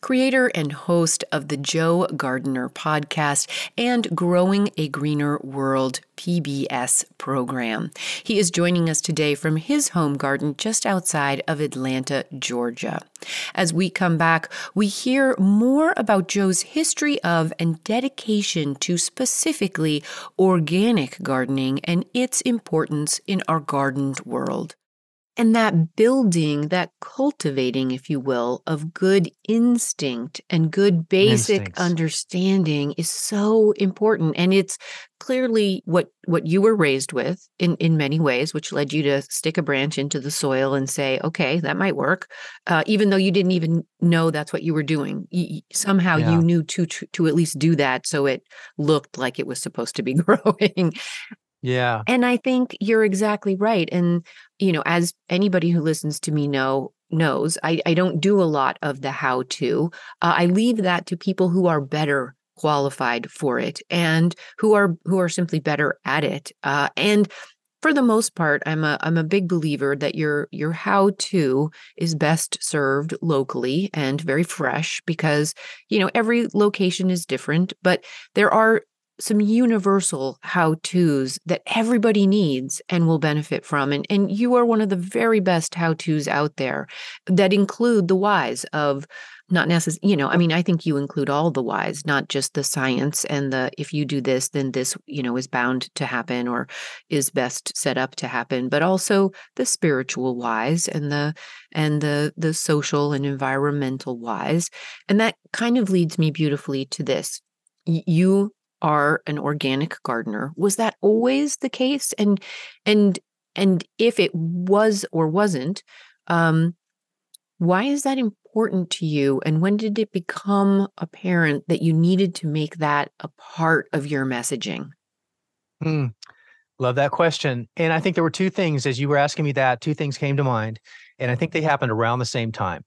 creator and host of the Joe Gardener podcast and Growing a Greener World PBS program. He is joining us today from his home garden just outside of Atlanta, Georgia. As we come back, we hear more about Joe's history of and dedication to specifically organic gardening and its importance in our gardened world. And that building, that cultivating, if you will, of good instinct and good basic Instincts. understanding is so important. And it's clearly what what you were raised with in in many ways, which led you to stick a branch into the soil and say, "Okay, that might work," uh, even though you didn't even know that's what you were doing. You, somehow yeah. you knew to, to to at least do that, so it looked like it was supposed to be growing. Yeah. And I think you're exactly right. And, you know, as anybody who listens to me know, knows, I, I don't do a lot of the how to. Uh, I leave that to people who are better qualified for it and who are who are simply better at it. Uh, and for the most part, I'm a I'm a big believer that your your how to is best served locally and very fresh because you know every location is different, but there are some universal how to's that everybody needs and will benefit from. And, and you are one of the very best how to's out there that include the whys of not necessarily, you know, I mean, I think you include all the whys, not just the science and the if you do this, then this, you know, is bound to happen or is best set up to happen, but also the spiritual whys and the and the the social and environmental whys. And that kind of leads me beautifully to this. You are an organic gardener. Was that always the case? And and and if it was or wasn't, um, why is that important to you? And when did it become apparent that you needed to make that a part of your messaging? Hmm. Love that question. And I think there were two things as you were asking me that, two things came to mind. And I think they happened around the same time.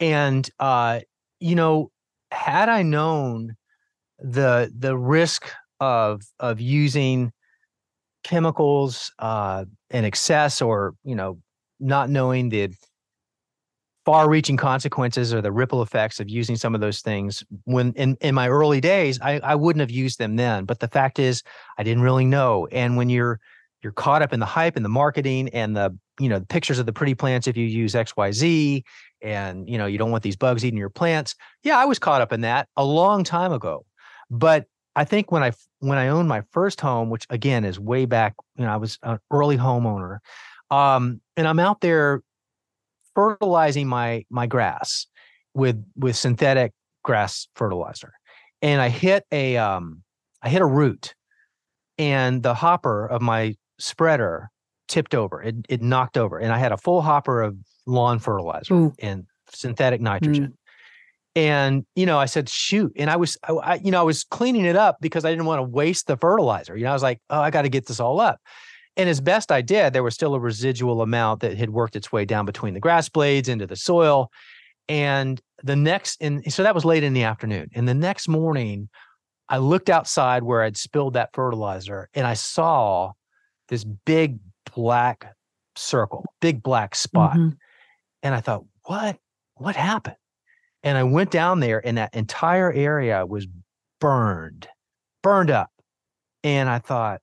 And uh, you know, had I known the the risk of of using chemicals uh, in excess or you know not knowing the far-reaching consequences or the ripple effects of using some of those things when in, in my early days I, I wouldn't have used them then but the fact is i didn't really know. And when you're you're caught up in the hype and the marketing and the you know the pictures of the pretty plants if you use xyz and you know you don't want these bugs eating your plants yeah i was caught up in that a long time ago but I think when I when I owned my first home, which again is way back, you know, I was an early homeowner, um, and I'm out there fertilizing my my grass with with synthetic grass fertilizer, and I hit a um, I hit a root, and the hopper of my spreader tipped over. It it knocked over, and I had a full hopper of lawn fertilizer Ooh. and synthetic nitrogen. Mm. And you know, I said, "Shoot!" And I was, I, I, you know, I was cleaning it up because I didn't want to waste the fertilizer. You know, I was like, "Oh, I got to get this all up." And as best I did, there was still a residual amount that had worked its way down between the grass blades into the soil. And the next and so that was late in the afternoon. And the next morning, I looked outside where I'd spilled that fertilizer and I saw this big black circle, big black spot. Mhm. And I thought, what what happened? And I went down there and that entire area was burned, burned up. And I thought,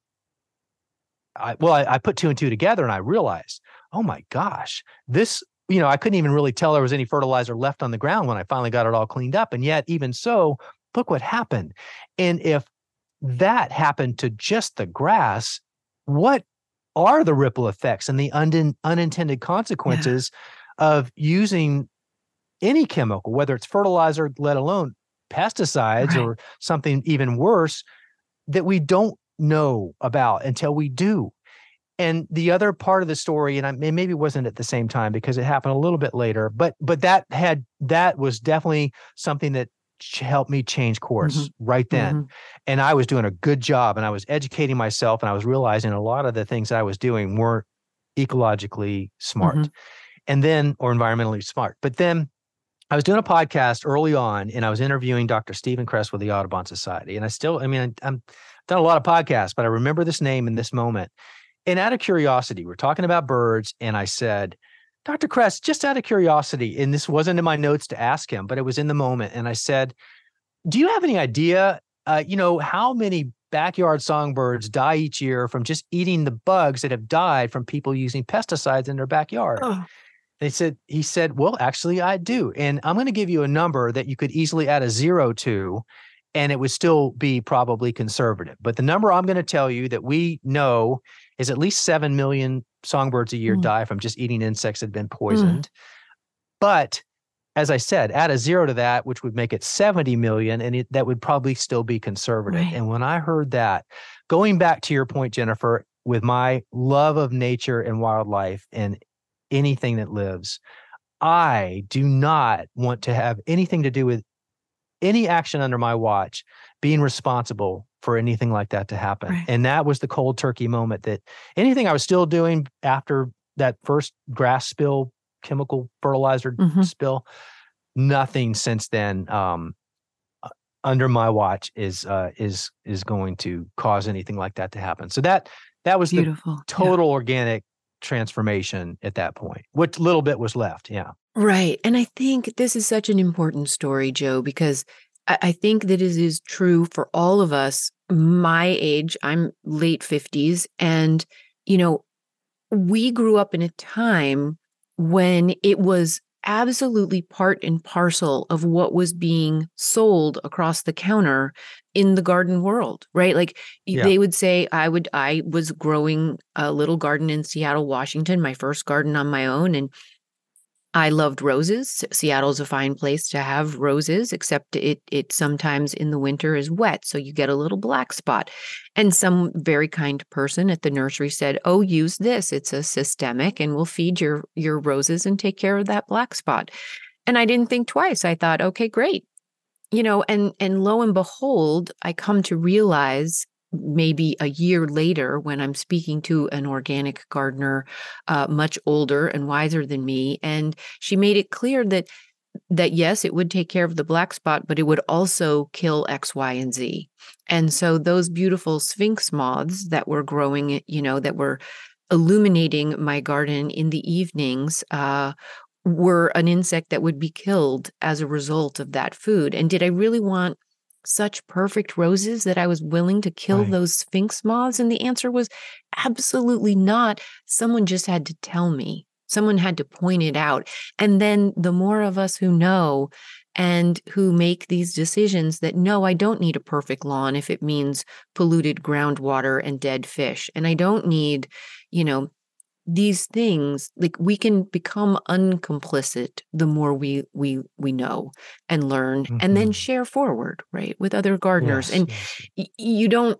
I well, I, I put two and two together and I realized, oh my gosh, this, you know, I couldn't even really tell there was any fertilizer left on the ground when I finally got it all cleaned up. And yet, even so, look what happened. And if that happened to just the grass, what are the ripple effects and the unin- unintended consequences of using any chemical, whether it's fertilizer, let alone pesticides Right. or something even worse that we don't know about until we do. And the other part of the story, and I, it maybe wasn't at the same time because it happened a little bit later, but but that had that was definitely something that helped me change course right then Mhm. and I was doing a good job and I was educating myself and I was realizing a lot of the things that I was doing weren't ecologically smart Mhm. and then or environmentally smart. But then I was doing a podcast early on and I was interviewing Dr. Stephen Kress with the Audubon Society. And I still, I mean, I, I'm done a lot of podcasts, but I remember this name in this moment. And out of curiosity, we're talking about birds, and I said, Dr. Kress, just out of curiosity, and this wasn't in my notes to ask him, but it was in the moment. And I said, Do you have any idea, uh, you know, how many backyard songbirds die each year from just eating the bugs that have died from people using pesticides in their backyard? Oh, They said, he said, well, actually, I do. And I'm going to give you a number that you could easily add a zero to, and it would still be probably conservative. But the number I'm going to tell you that we know is at least 7 million songbirds a year Mm. die from just eating insects that have been poisoned. But as I said, add a zero to that, which would make it 70 million, and it, that would probably still be conservative. Right. And when I heard that, going back to your point, Jennifer, with my love of nature and wildlife and anything that lives, I do not want to have anything to do with any action under my watch being responsible for anything like that to happen. Right. And that was the cold turkey moment that anything I was still doing after that first grass spill, chemical fertilizer Mhm. spill, nothing since then um uh, under my watch is uh is is going to cause anything like that to happen. So that that was the beautiful. Yeah. total organic transformation at that point. What little bit was left. Yeah. Right. And I think this is such an important story, Joe, because I, think that it is true for all of us my age. I'm late 50s. And, you know, we grew up in a time when it was absolutely part and parcel of what was being sold across the counter in the garden world right like Yeah. they would say i would i was growing a little garden in seattle washington my first garden on my own and I loved roses. Seattle's a fine place to have roses, except it it sometimes in the winter is wet, so you get a little black spot. And some very kind person at the nursery said, "Oh, use this. It's a systemic and will feed your your roses and take care of that black spot." And I didn't think twice. I thought, "Okay, great." You know, and and lo and behold, I come to realize maybe a year later when I'm speaking to an organic gardener uh, much older and wiser than me and she made it clear that that yes it would take care of the black spot but it would also kill x y and z. And so those beautiful sphinx moths that were growing you know that were illuminating my garden in the evenings uh, were an insect that would be killed as a result of that food and did i really want such perfect roses that i was willing to kill Right. those sphinx moths? And the answer was absolutely not. Someone just had to tell me. Someone had to point it out. And then the more of us who know and who make these decisions that no i don't need a perfect lawn if it means polluted groundwater and dead fish. And i don't need you know these things like we can become uncomplicit the more we we we know and learn and then Mhm. share forward right with other gardeners Yes, and yes. y- you don't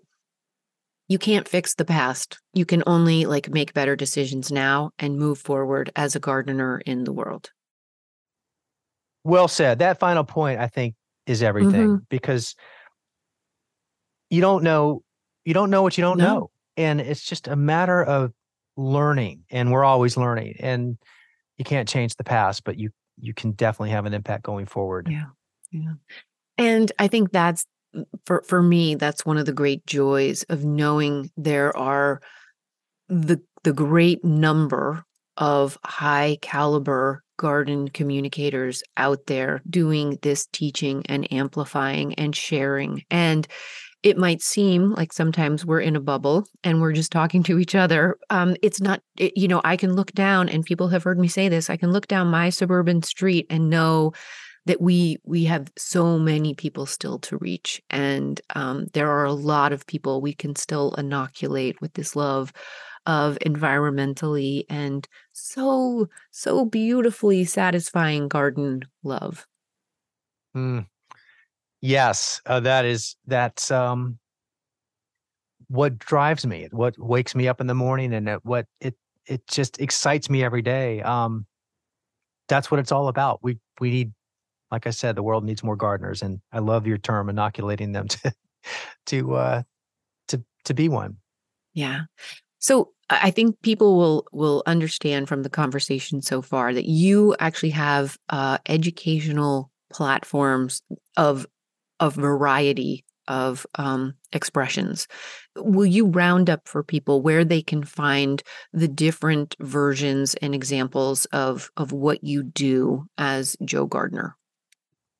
you can't fix the past you can only like make better decisions now and move forward as a gardener in the world Well said. That final point, I think, is everything Mm-hmm. because you don't know you don't know what you don't No. know. And it's just a matter of learning. And we're always learning. And you can't change the past, but you you can definitely have an impact going forward. Yeah. Yeah. And I think that's for for me that's one of the great joys of knowing there are the the great number of high caliber garden communicators out there doing this teaching and amplifying and sharing and it might seem like sometimes we're in a bubble and we're just talking to each other um, it's not it, you know i can look down and people have heard me say this i can look down my suburban street and know that we we have so many people still to reach and um, there are a lot of people we can still inoculate with this love of environmentally and so so beautifully satisfying garden love mm. Yes uh, that is that's um what drives me what wakes me up in the morning and it, what it it just excites me every day um that's what it's all about we we need like I said, the world needs more gardeners, and I love your term, inoculating them to to uh, to to be one. Yeah. So I think people will will understand from the conversation so far that you actually have uh, educational platforms of of variety of um, expressions. Will you round up for people where they can find the different versions and examples of of what you do as Joe Gardener?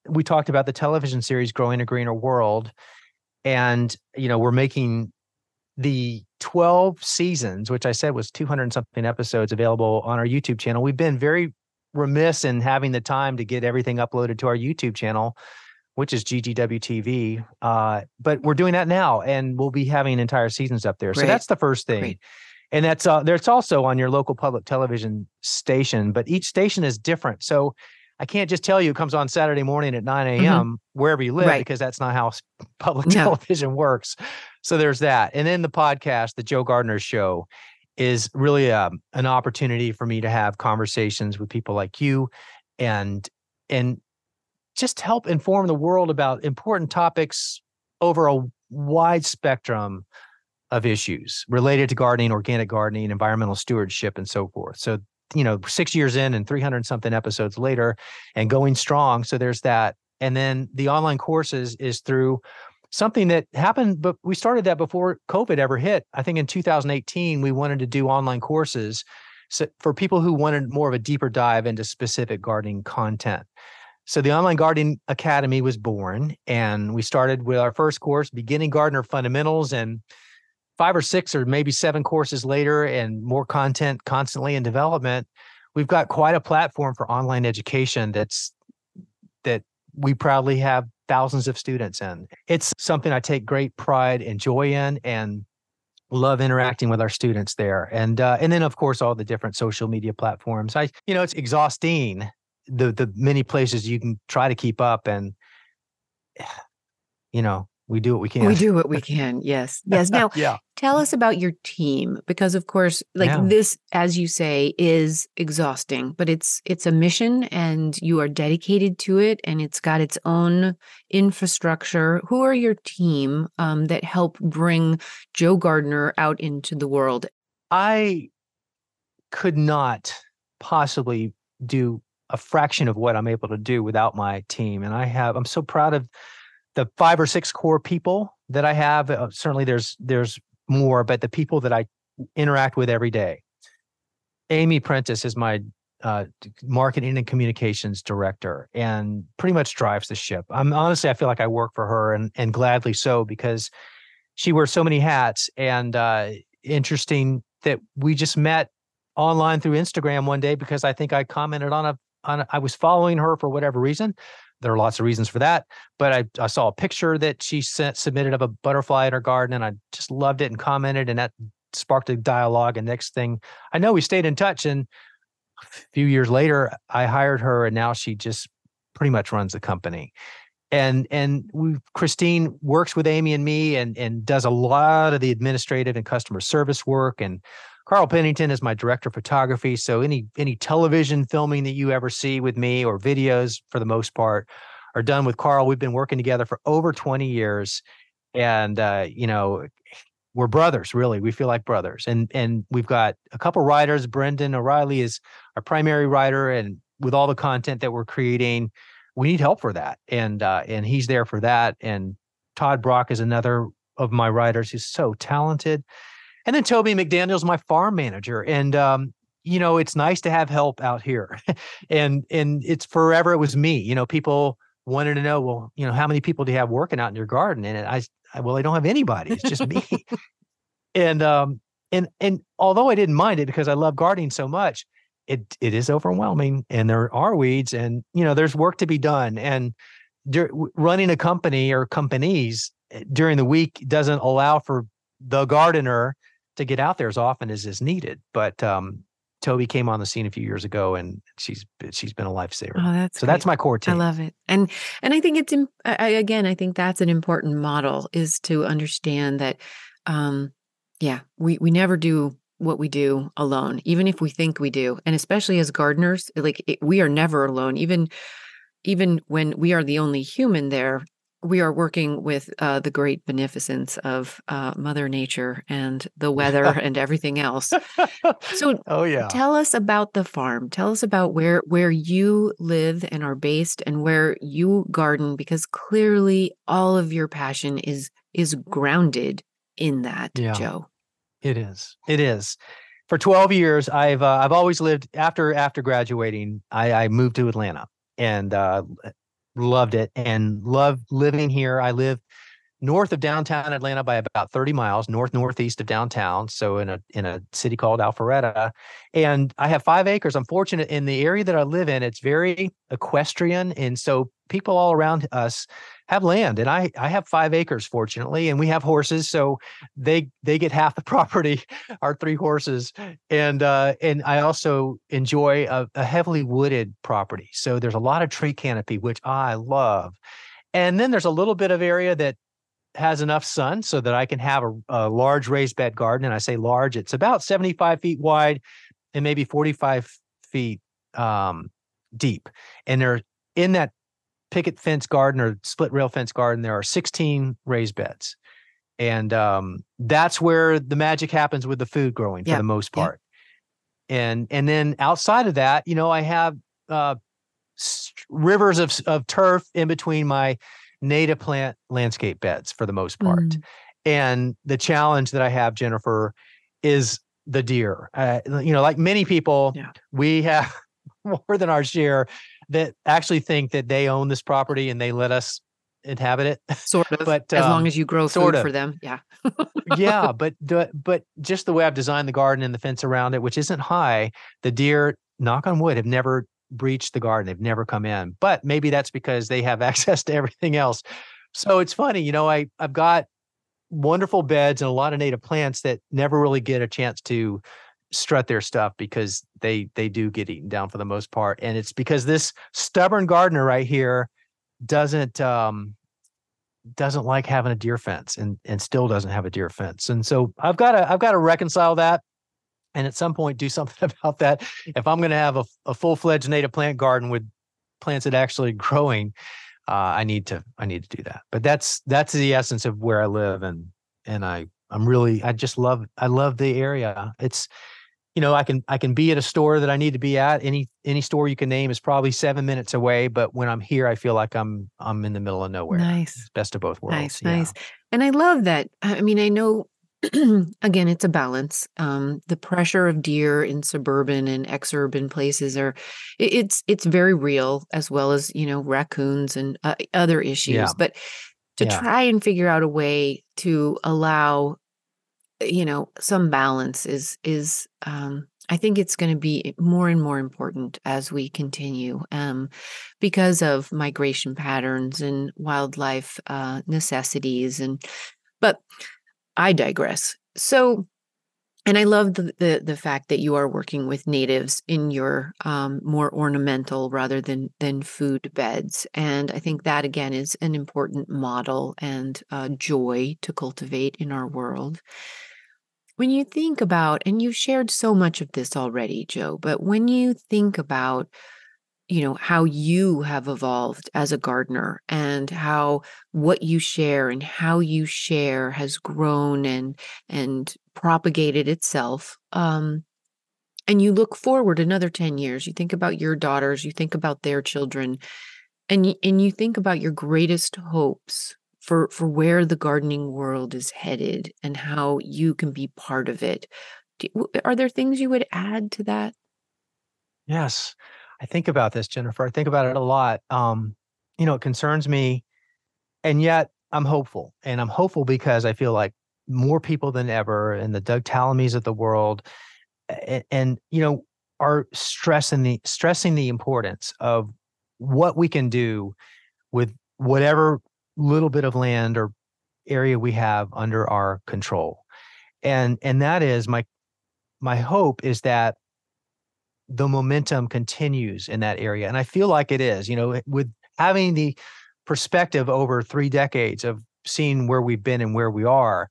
we talked about the television series Growing a Greener World. And, you know, we're making the 12 seasons, which I said was 200 something episodes available on our YouTube channel. We've been very remiss in having the time to get everything uploaded to our YouTube channel, which is GGW Uh, but we're doing that now, and we'll be having entire seasons up there. Great. So that's the first thing. Great. And that's uh, there's also on your local public television station, but each station is different. So I can't just tell you it comes on Saturday morning at 9 a.m. Mm-hmm. wherever you live right. because that's not how public no. television works. So there's that. And then the podcast, the Joe Gardener Show, is really a, um, an opportunity for me to have conversations with people like you and and just help inform the world about important topics over a wide spectrum of issues related to gardening, organic gardening, environmental stewardship, and so forth. So you know, six years in and 300 something episodes later and going strong. So there's that. And then the online courses is through something that happened, but we started that before COVID ever hit. I think in 2018, we wanted to do online courses so for people who wanted more of a deeper dive into specific gardening content. So the Online Gardening Academy was born, and we started with our first course, Beginning Gardener Fundamentals. And five or six or maybe seven courses later and more content constantly in development, we've got quite a platform for online education that's that we proudly have thousands of students in. It's something I take great pride and joy in and love interacting with our students there. And uh, and then of course all the different social media platforms. I you know it's exhausting the the many places you can try to keep up and you know we do what we can. We do what we can. Yes. Yes. Now, yeah. tell us about your team because of course like yeah. this as you say is exhausting, but it's it's a mission and you are dedicated to it and it's got its own infrastructure. Who are your team um, that help bring Joe Gardener out into the world? I could not possibly do a fraction of what I'm able to do without my team and I have I'm so proud of the five or six core people that I have, uh, certainly there's there's more, but the people that I interact with every day. Amy Prentice is my uh, marketing and communications director, and pretty much drives the ship. I'm honestly, I feel like I work for her, and and gladly so because she wears so many hats. And uh, interesting that we just met online through Instagram one day because I think I commented on a on I was following her for whatever reason there are lots of reasons for that. But I, I saw a picture that she sent submitted of a butterfly in her garden, and I just loved it and commented, and that sparked a dialogue. And next thing I know, we stayed in touch. And a few years later, I hired her, and now she just pretty much runs the company. And and we Christine works with Amy and me, and and does a lot of the administrative and customer service work, and Carl Pennington is my director of photography. So any any television filming that you ever see with me or videos for the most part are done with Carl. We've been working together for over 20 years. And uh, you know, we're brothers, really. We feel like brothers. And and we've got a couple writers. Brendan O'Reilly is our primary writer, and with all the content that we're creating, we need help for that. And uh, and he's there for that. And Todd Brock is another of my writers who's so talented. And then Toby McDaniel's my farm manager. And um, you know, it's nice to have help out here. and and it's forever it was me. You know, people wanted to know, well, you know, how many people do you have working out in your garden? And I, I well, I don't have anybody. It's just me. and um and and although I didn't mind it because I love gardening so much, it it is overwhelming and there are weeds and you know there's work to be done and running a company or companies eh, during the week doesn't allow for the gardener to get out there as often as is needed but um Toby came on the scene a few years ago, and she's she's been a lifesaver. Oh, that's so great. that's my core team. I love it, and and I think it's I, again I think that's an important model is to understand that, um, yeah, we we never do what we do alone, even if we think we do, and especially as gardeners, like it, we are never alone. Even even when we are the only human there, we are working with uh, the great beneficence of uh, Mother Nature and the weather and everything else. So, oh yeah, tell us about the farm. Tell us about where where you live and are based, and where you garden, because clearly all of your passion is is grounded in that, yeah, Joe. It is. It is. For 12 years, I've uh, I've always lived after after graduating. I, I moved to Atlanta and uh, loved it and love living here. I live north of downtown Atlanta by about 30 miles, north northeast of downtown. So in a in a city called Alpharetta. And I have five acres. I'm fortunate in the area that I live in, it's very equestrian. And so people all around us have land. And I I have five acres, fortunately, and we have horses. So they they get half the property, our three horses. And uh and I also enjoy a, a heavily wooded property. So there's a lot of tree canopy, which I love. And then there's a little bit of area that has enough sun so that I can have a, a, large raised bed garden. And I say large, it's about 75 feet wide and maybe 45 feet um, deep. And there in that picket fence garden or split rail fence garden, there are 16 raised beds. And um, that's where the magic happens with the food growing for the most part. And and then outside of that, you know, I have uh, rivers of of turf in between my native plant landscape beds for the most part. Mm. And the challenge that I have, Jennifer, is the deer. Uh, you know, like many people, yeah. we have more than our share that actually think that they own this property and they let us inhabit it. Sort of, but as um, long as you grow food of. for them, yeah, yeah. But but just the way I've designed the garden and the fence around it, which isn't high, the deer, knock on wood, have never breached the garden. They've never come in, but maybe that's because they have access to everything else. So it's funny, you know, I I've got wonderful beds and a lot of native plants that never really get a chance to strut their stuff because they they do get eaten down for the most part and it's because this stubborn gardener right here doesn't um doesn't like having a deer fence and and still doesn't have a deer fence and so i've got to i've got to reconcile that and at some point do something about that. If I'm going to have a, a full fledged native plant garden with plants that actually growing, uh, I need to I need to do that. But that's that's the essence of where I live, and and I I'm really I just love I love the area. It's you know I can I can be at a store that I need to be at. Any any store you can name is probably seven minutes away. But when I'm here, I feel like I'm I'm in the middle of nowhere. Nice, best of both worlds. Nice, yeah. nice. And I love that. I mean, I know again, it's a balance. Um, the pressure of deer in suburban and exurban places are it's it's very real, as well as you know raccoons and uh, other issues. Yeah. But to yeah. try and figure out a way to allow, you know, some balance is is um, I think it's going to be more and more important as we continue um, because of migration patterns and wildlife uh, necessities and but I digress. So, and I love the, the, the fact that you are working with natives in your um, more ornamental rather than than food beds, and I think that again is an important model and uh, joy to cultivate in our world. When you think about, and you've shared so much of this already, Joe, but when you think about you know how you have evolved as a gardener and how what you share and how you share has grown and and propagated itself um and you look forward another 10 years you think about your daughters you think about their children and and you think about your greatest hopes for for where the gardening world is headed and how you can be part of it. Do, are there things you would add to that? Yes i think about this jennifer i think about it a lot um you know it concerns me and yet i'm hopeful and i'm hopeful because i feel like more people than ever and the doug tallamys of the world and, and you know are stressing the stressing the importance of what we can do with whatever little bit of land or area we have under our control and and that is my my hope is that the momentum continues in that area and i feel like it is you know with having the perspective over 3 decades of seeing where we've been and where we are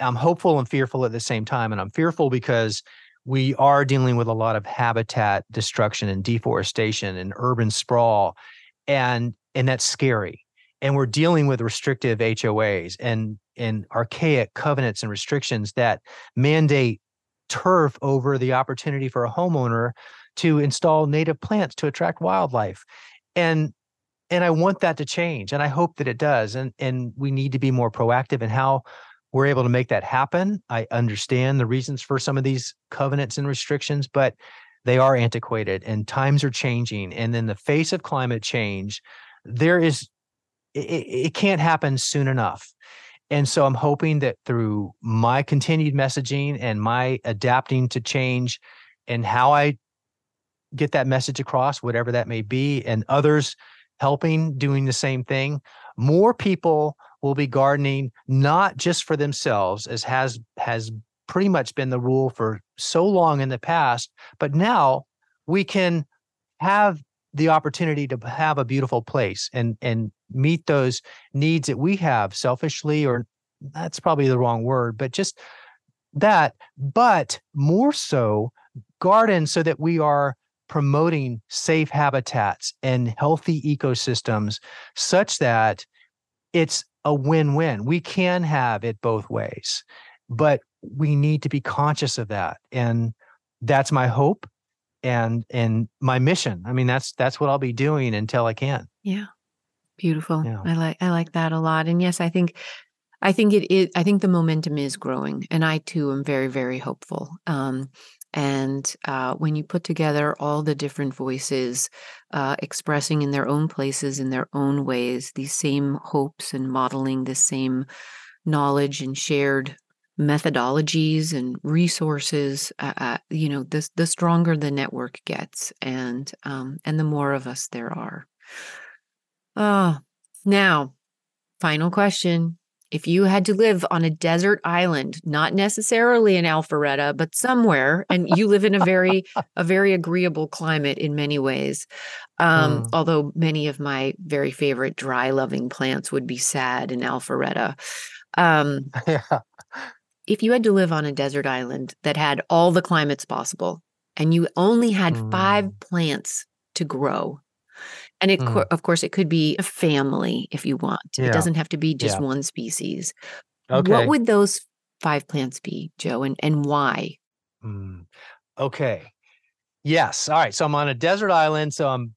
i'm hopeful and fearful at the same time and i'm fearful because we are dealing with a lot of habitat destruction and deforestation and urban sprawl and and that's scary and we're dealing with restrictive HOAs and and archaic covenants and restrictions that mandate turf over the opportunity for a homeowner to install native plants to attract wildlife and and I want that to change and I hope that it does and and we need to be more proactive in how we're able to make that happen. I understand the reasons for some of these covenants and restrictions, but they are antiquated and times are changing. And in the face of climate change, there is, it, it can't happen soon enough. And so I'm hoping that through my continued messaging and my adapting to change and how I get that message across, whatever that may be, and others helping doing the same thing, more people will be gardening not just for themselves as has has pretty much been the rule for so long in the past but now we can have the opportunity to have a beautiful place and and meet those needs that we have selfishly or that's probably the wrong word but just that but more so garden so that we are promoting safe habitats and healthy ecosystems such that it's a win-win. We can have it both ways, but we need to be conscious of that. And that's my hope and and my mission. I mean, that's that's what I'll be doing until I can. Yeah. Beautiful. Yeah. I like I like that a lot. And yes, I think I think it is I think the momentum is growing. And I too am very, very hopeful. Um, and uh, when you put together all the different voices uh, expressing in their own places, in their own ways, these same hopes and modeling the same knowledge and shared methodologies and resources, uh, uh, you know, the, the stronger the network gets and, um, and the more of us there are. Oh, now, final question if you had to live on a desert island, not necessarily in Alpharetta, but somewhere, and you live in a very a very agreeable climate in many ways, um, mm. although many of my very favorite dry loving plants would be sad in Alpharetta. Um, yeah. If you had to live on a desert island that had all the climates possible, and you only had mm. five plants to grow, and it, mm. of course, it could be a family if you want. Yeah. It doesn't have to be just yeah. one species. Okay. What would those five plants be, Joe, and, and why? Mm. Okay. Yes. All right. So I'm on a desert island. So I'm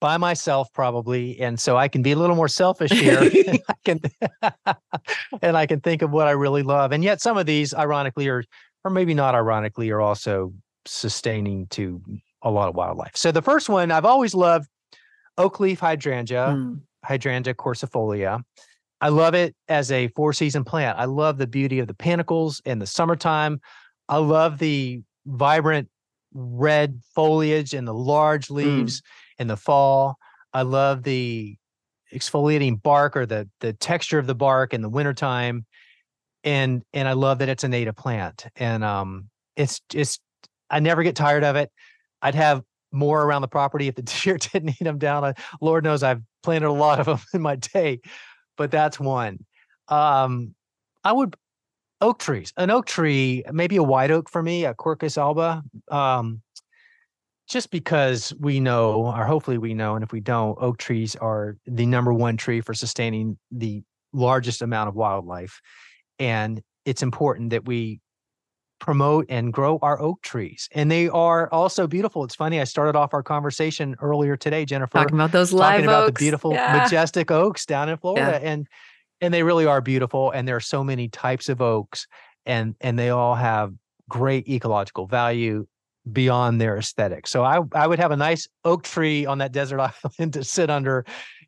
by myself probably and so i can be a little more selfish here and i can and i can think of what i really love and yet some of these ironically are or maybe not ironically are also sustaining to a lot of wildlife so the first one i've always loved oak leaf hydrangea, mm. hydrangea quercifolia. I love it as a four season plant. I love the beauty of the panicles in the summertime. I love the vibrant red foliage and the large mm. leaves mm. in the fall. I love the exfoliating bark or the the texture of the bark in the wintertime. And and I love that it's a native plant. And um it's just I never get tired of it. I'd have more around the property if the deer didn't eat them down. Lord knows I've planted a lot of them in my day, but that's one. Um, I would oak trees, an oak tree, maybe a white oak for me, a Quercus alba. Um, just because we know, or hopefully we know, and if we don't, oak trees are the number one tree for sustaining the largest amount of wildlife. And it's important that we promote and grow our oak trees. And they are also beautiful. It's funny. I started off our conversation earlier today, Jennifer, talking about those live talking oaks. about the beautiful Yeah. majestic oaks down in Florida. Yeah. And and they really are beautiful. And there are so many types of oaks and and they all have great ecological value beyond their aesthetic. So I I would have a nice oak tree on that desert island to sit under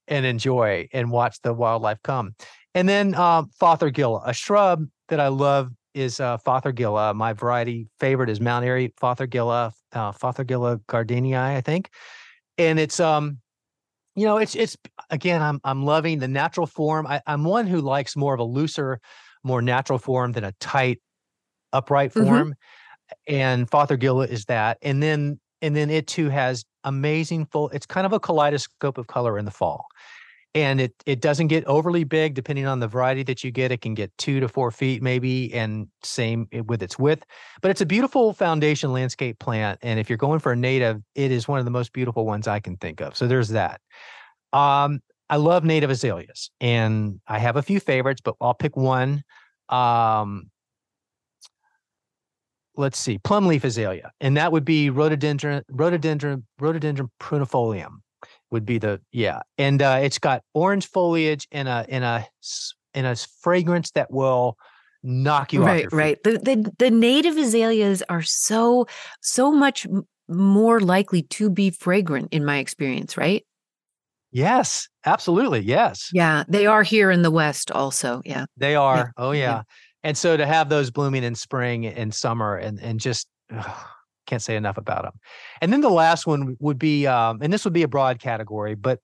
and enjoy and watch the wildlife come. And then um, Fothergilla, a shrub that I love is uh, Fothergilla. My variety favorite is Mount Airy Fothergilla, uh, Fothergilla gardeniae, I think. And it's um, you know, it's it's again, I'm I'm loving the natural form. I, I'm one who likes more of a looser, more natural form than a tight, upright Mhm. form. And Fothergilla is that. And then and then it too has amazing full. It's kind of a kaleidoscope of color in the fall and it it doesn't get overly big depending on the variety that you get it can get two to four feet maybe and same with its width but it's a beautiful foundation landscape plant and if you're going for a native it is one of the most beautiful ones i can think of so there's that. Um i love native azaleas and i have a few favorites but i'll pick one um let's see plum leaf azalea and that would be rhododendron rhododendron rhododendron prunifolium would be the yeah and uh it's got orange foliage and a in a in a fragrance that will knock you off right right the, the the native azaleas are so so much more likely to be fragrant in my experience right? Yes absolutely yes. Yeah they are here in the west also yeah. They are oh yeah. yeah. And so to have those blooming in spring and summer and and just ugh, can't say enough about them and then the last one would be um and this would be a broad category but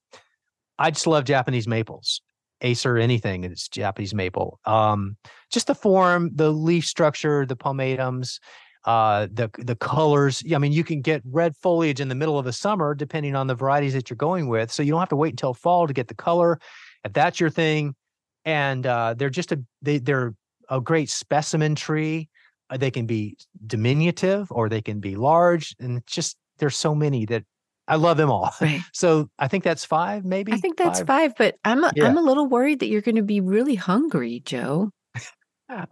i just love japanese maples acer anything it's japanese maple. Um just the form the leaf structure the palmatums uh the the colors. I mean you can get red foliage in the middle of the summer depending on the varieties that you're going with so you don't have to wait until fall to get the color if that's your thing. And uh they're just a they they're a great specimen tree they can be diminutive or they can be large and it's just there's so many that i love them all. Right. So i think that's five maybe? I think that's five, but i'm a, Yeah. i'm a little worried that you're going to be really hungry joe.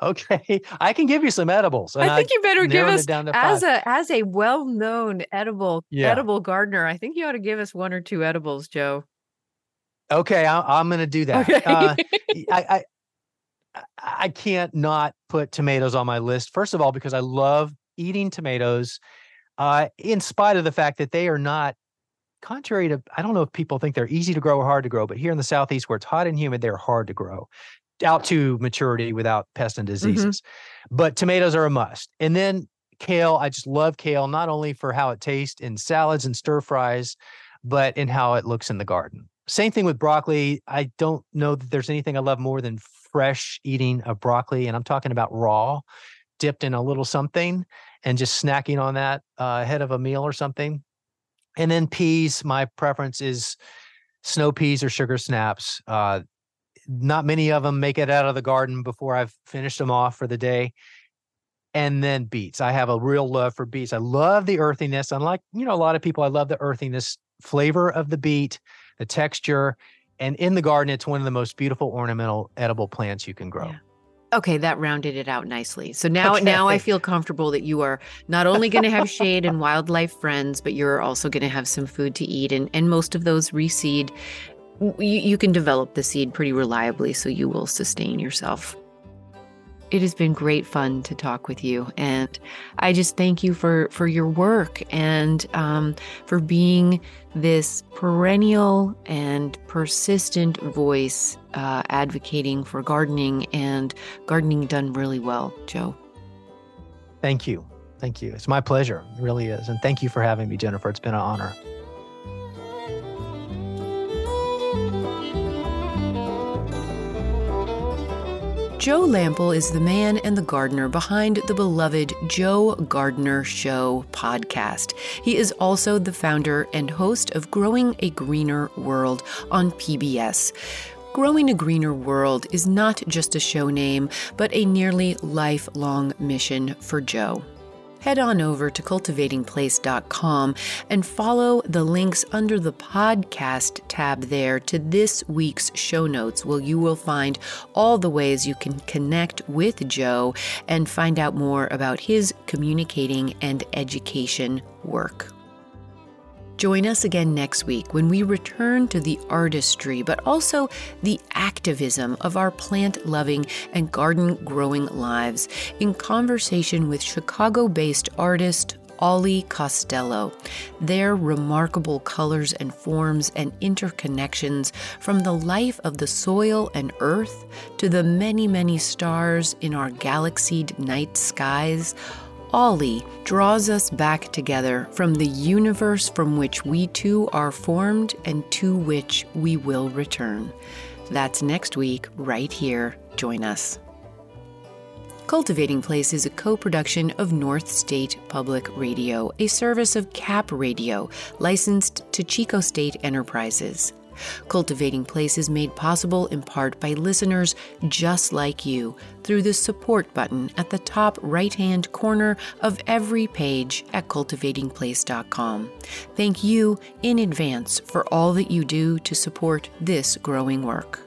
Okay i can give you some edibles i think you better give us to as five. a as a well-known edible Yeah. edible gardener i think you ought to give us one or two edibles joe. Okay I, i'm gonna do that. Okay. Uh, I, I I can't not put tomatoes on my list. First of all, because I love eating tomatoes, uh, in spite of the fact that they are not contrary to. I don't know if people think they're easy to grow or hard to grow, but here in the southeast where it's hot and humid, they're hard to grow out to maturity without pests and diseases. But tomatoes are a must. And then kale, I just love kale not only for how it tastes in salads and stir fries, but in how it looks in the garden. Same thing with broccoli. I don't know that there's anything I love more than fresh eating of broccoli. And I'm talking about raw, dipped in a little something and just snacking on that uh, ahead of a meal or something. And then peas, my preference is snow peas or sugar snaps. Uh, not many of them make it out of the garden before I've finished them off for the day. And then beets. I have a real love for beets. I love the earthiness. Unlike, you know, a lot of people, I love the earthiness flavor of the beet, the texture. And in the garden, it's one of the most beautiful ornamental edible plants you can grow. Yeah. Okay, that rounded it out nicely. So now now I feel comfortable that you are not only going to have shade and wildlife friends, but you're also going to have some food to eat and and most of those reseed you, you can develop the seed pretty reliably so you will sustain yourself. It has been great fun to talk with you and I just thank you for for your work and um, for being this perennial and persistent voice uh, advocating for gardening and gardening done really well, Joe. Thank you. Thank you. It's my pleasure. It really is. And thank you for having me, Jennifer. It's been an honor. Joe Lamp'l is the man and the gardener behind the beloved Joe Gardener Show podcast. He is also the founder and host of Growing a Greener World on PBS. Growing a Greener World is not just a show name, but a nearly lifelong mission for Joe. Head on over to cultivatingplace.com and follow the links under the podcast tab there to this week's show notes, where you will find all the ways you can connect with Joe and find out more about his communicating and education work. Join us again next week when we return to the artistry, but also the activism of our plant loving and garden growing lives in conversation with Chicago based artist Ollie Costello. Their remarkable colors and forms and interconnections from the life of the soil and earth to the many, many stars in our galaxied night skies Ollie draws us back together from the universe from which we too are formed and to which we will return. That's next week, right here. Join us. Cultivating Place is a co production of North State Public Radio, a service of CAP Radio, licensed to Chico State Enterprises. Cultivating Place is made possible in part by listeners just like you through the support button at the top right hand corner of every page at cultivatingplace.com. Thank you in advance for all that you do to support this growing work.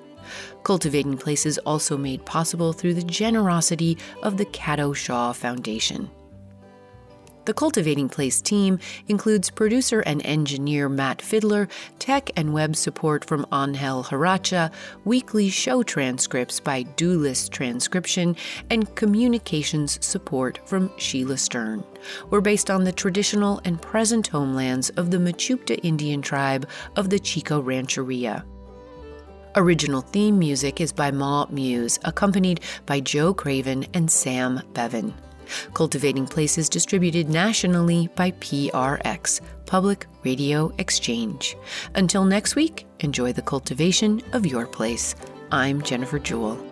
Cultivating Place is also made possible through the generosity of the Cato Shaw Foundation. The Cultivating Place team includes producer and engineer Matt Fiddler, tech and web support from Angel Haracha, weekly show transcripts by Doolist Transcription, and communications support from Sheila Stern. We're based on the traditional and present homelands of the Mechoopda Indian tribe of the Chico Rancheria. Original theme music is by MaMuse, accompanied by Joe Craven and Sam Bevan. Cultivating Places distributed nationally by PRX, Public Radio Exchange. Until next week, enjoy the cultivation of your place. I'm Jennifer Jewell.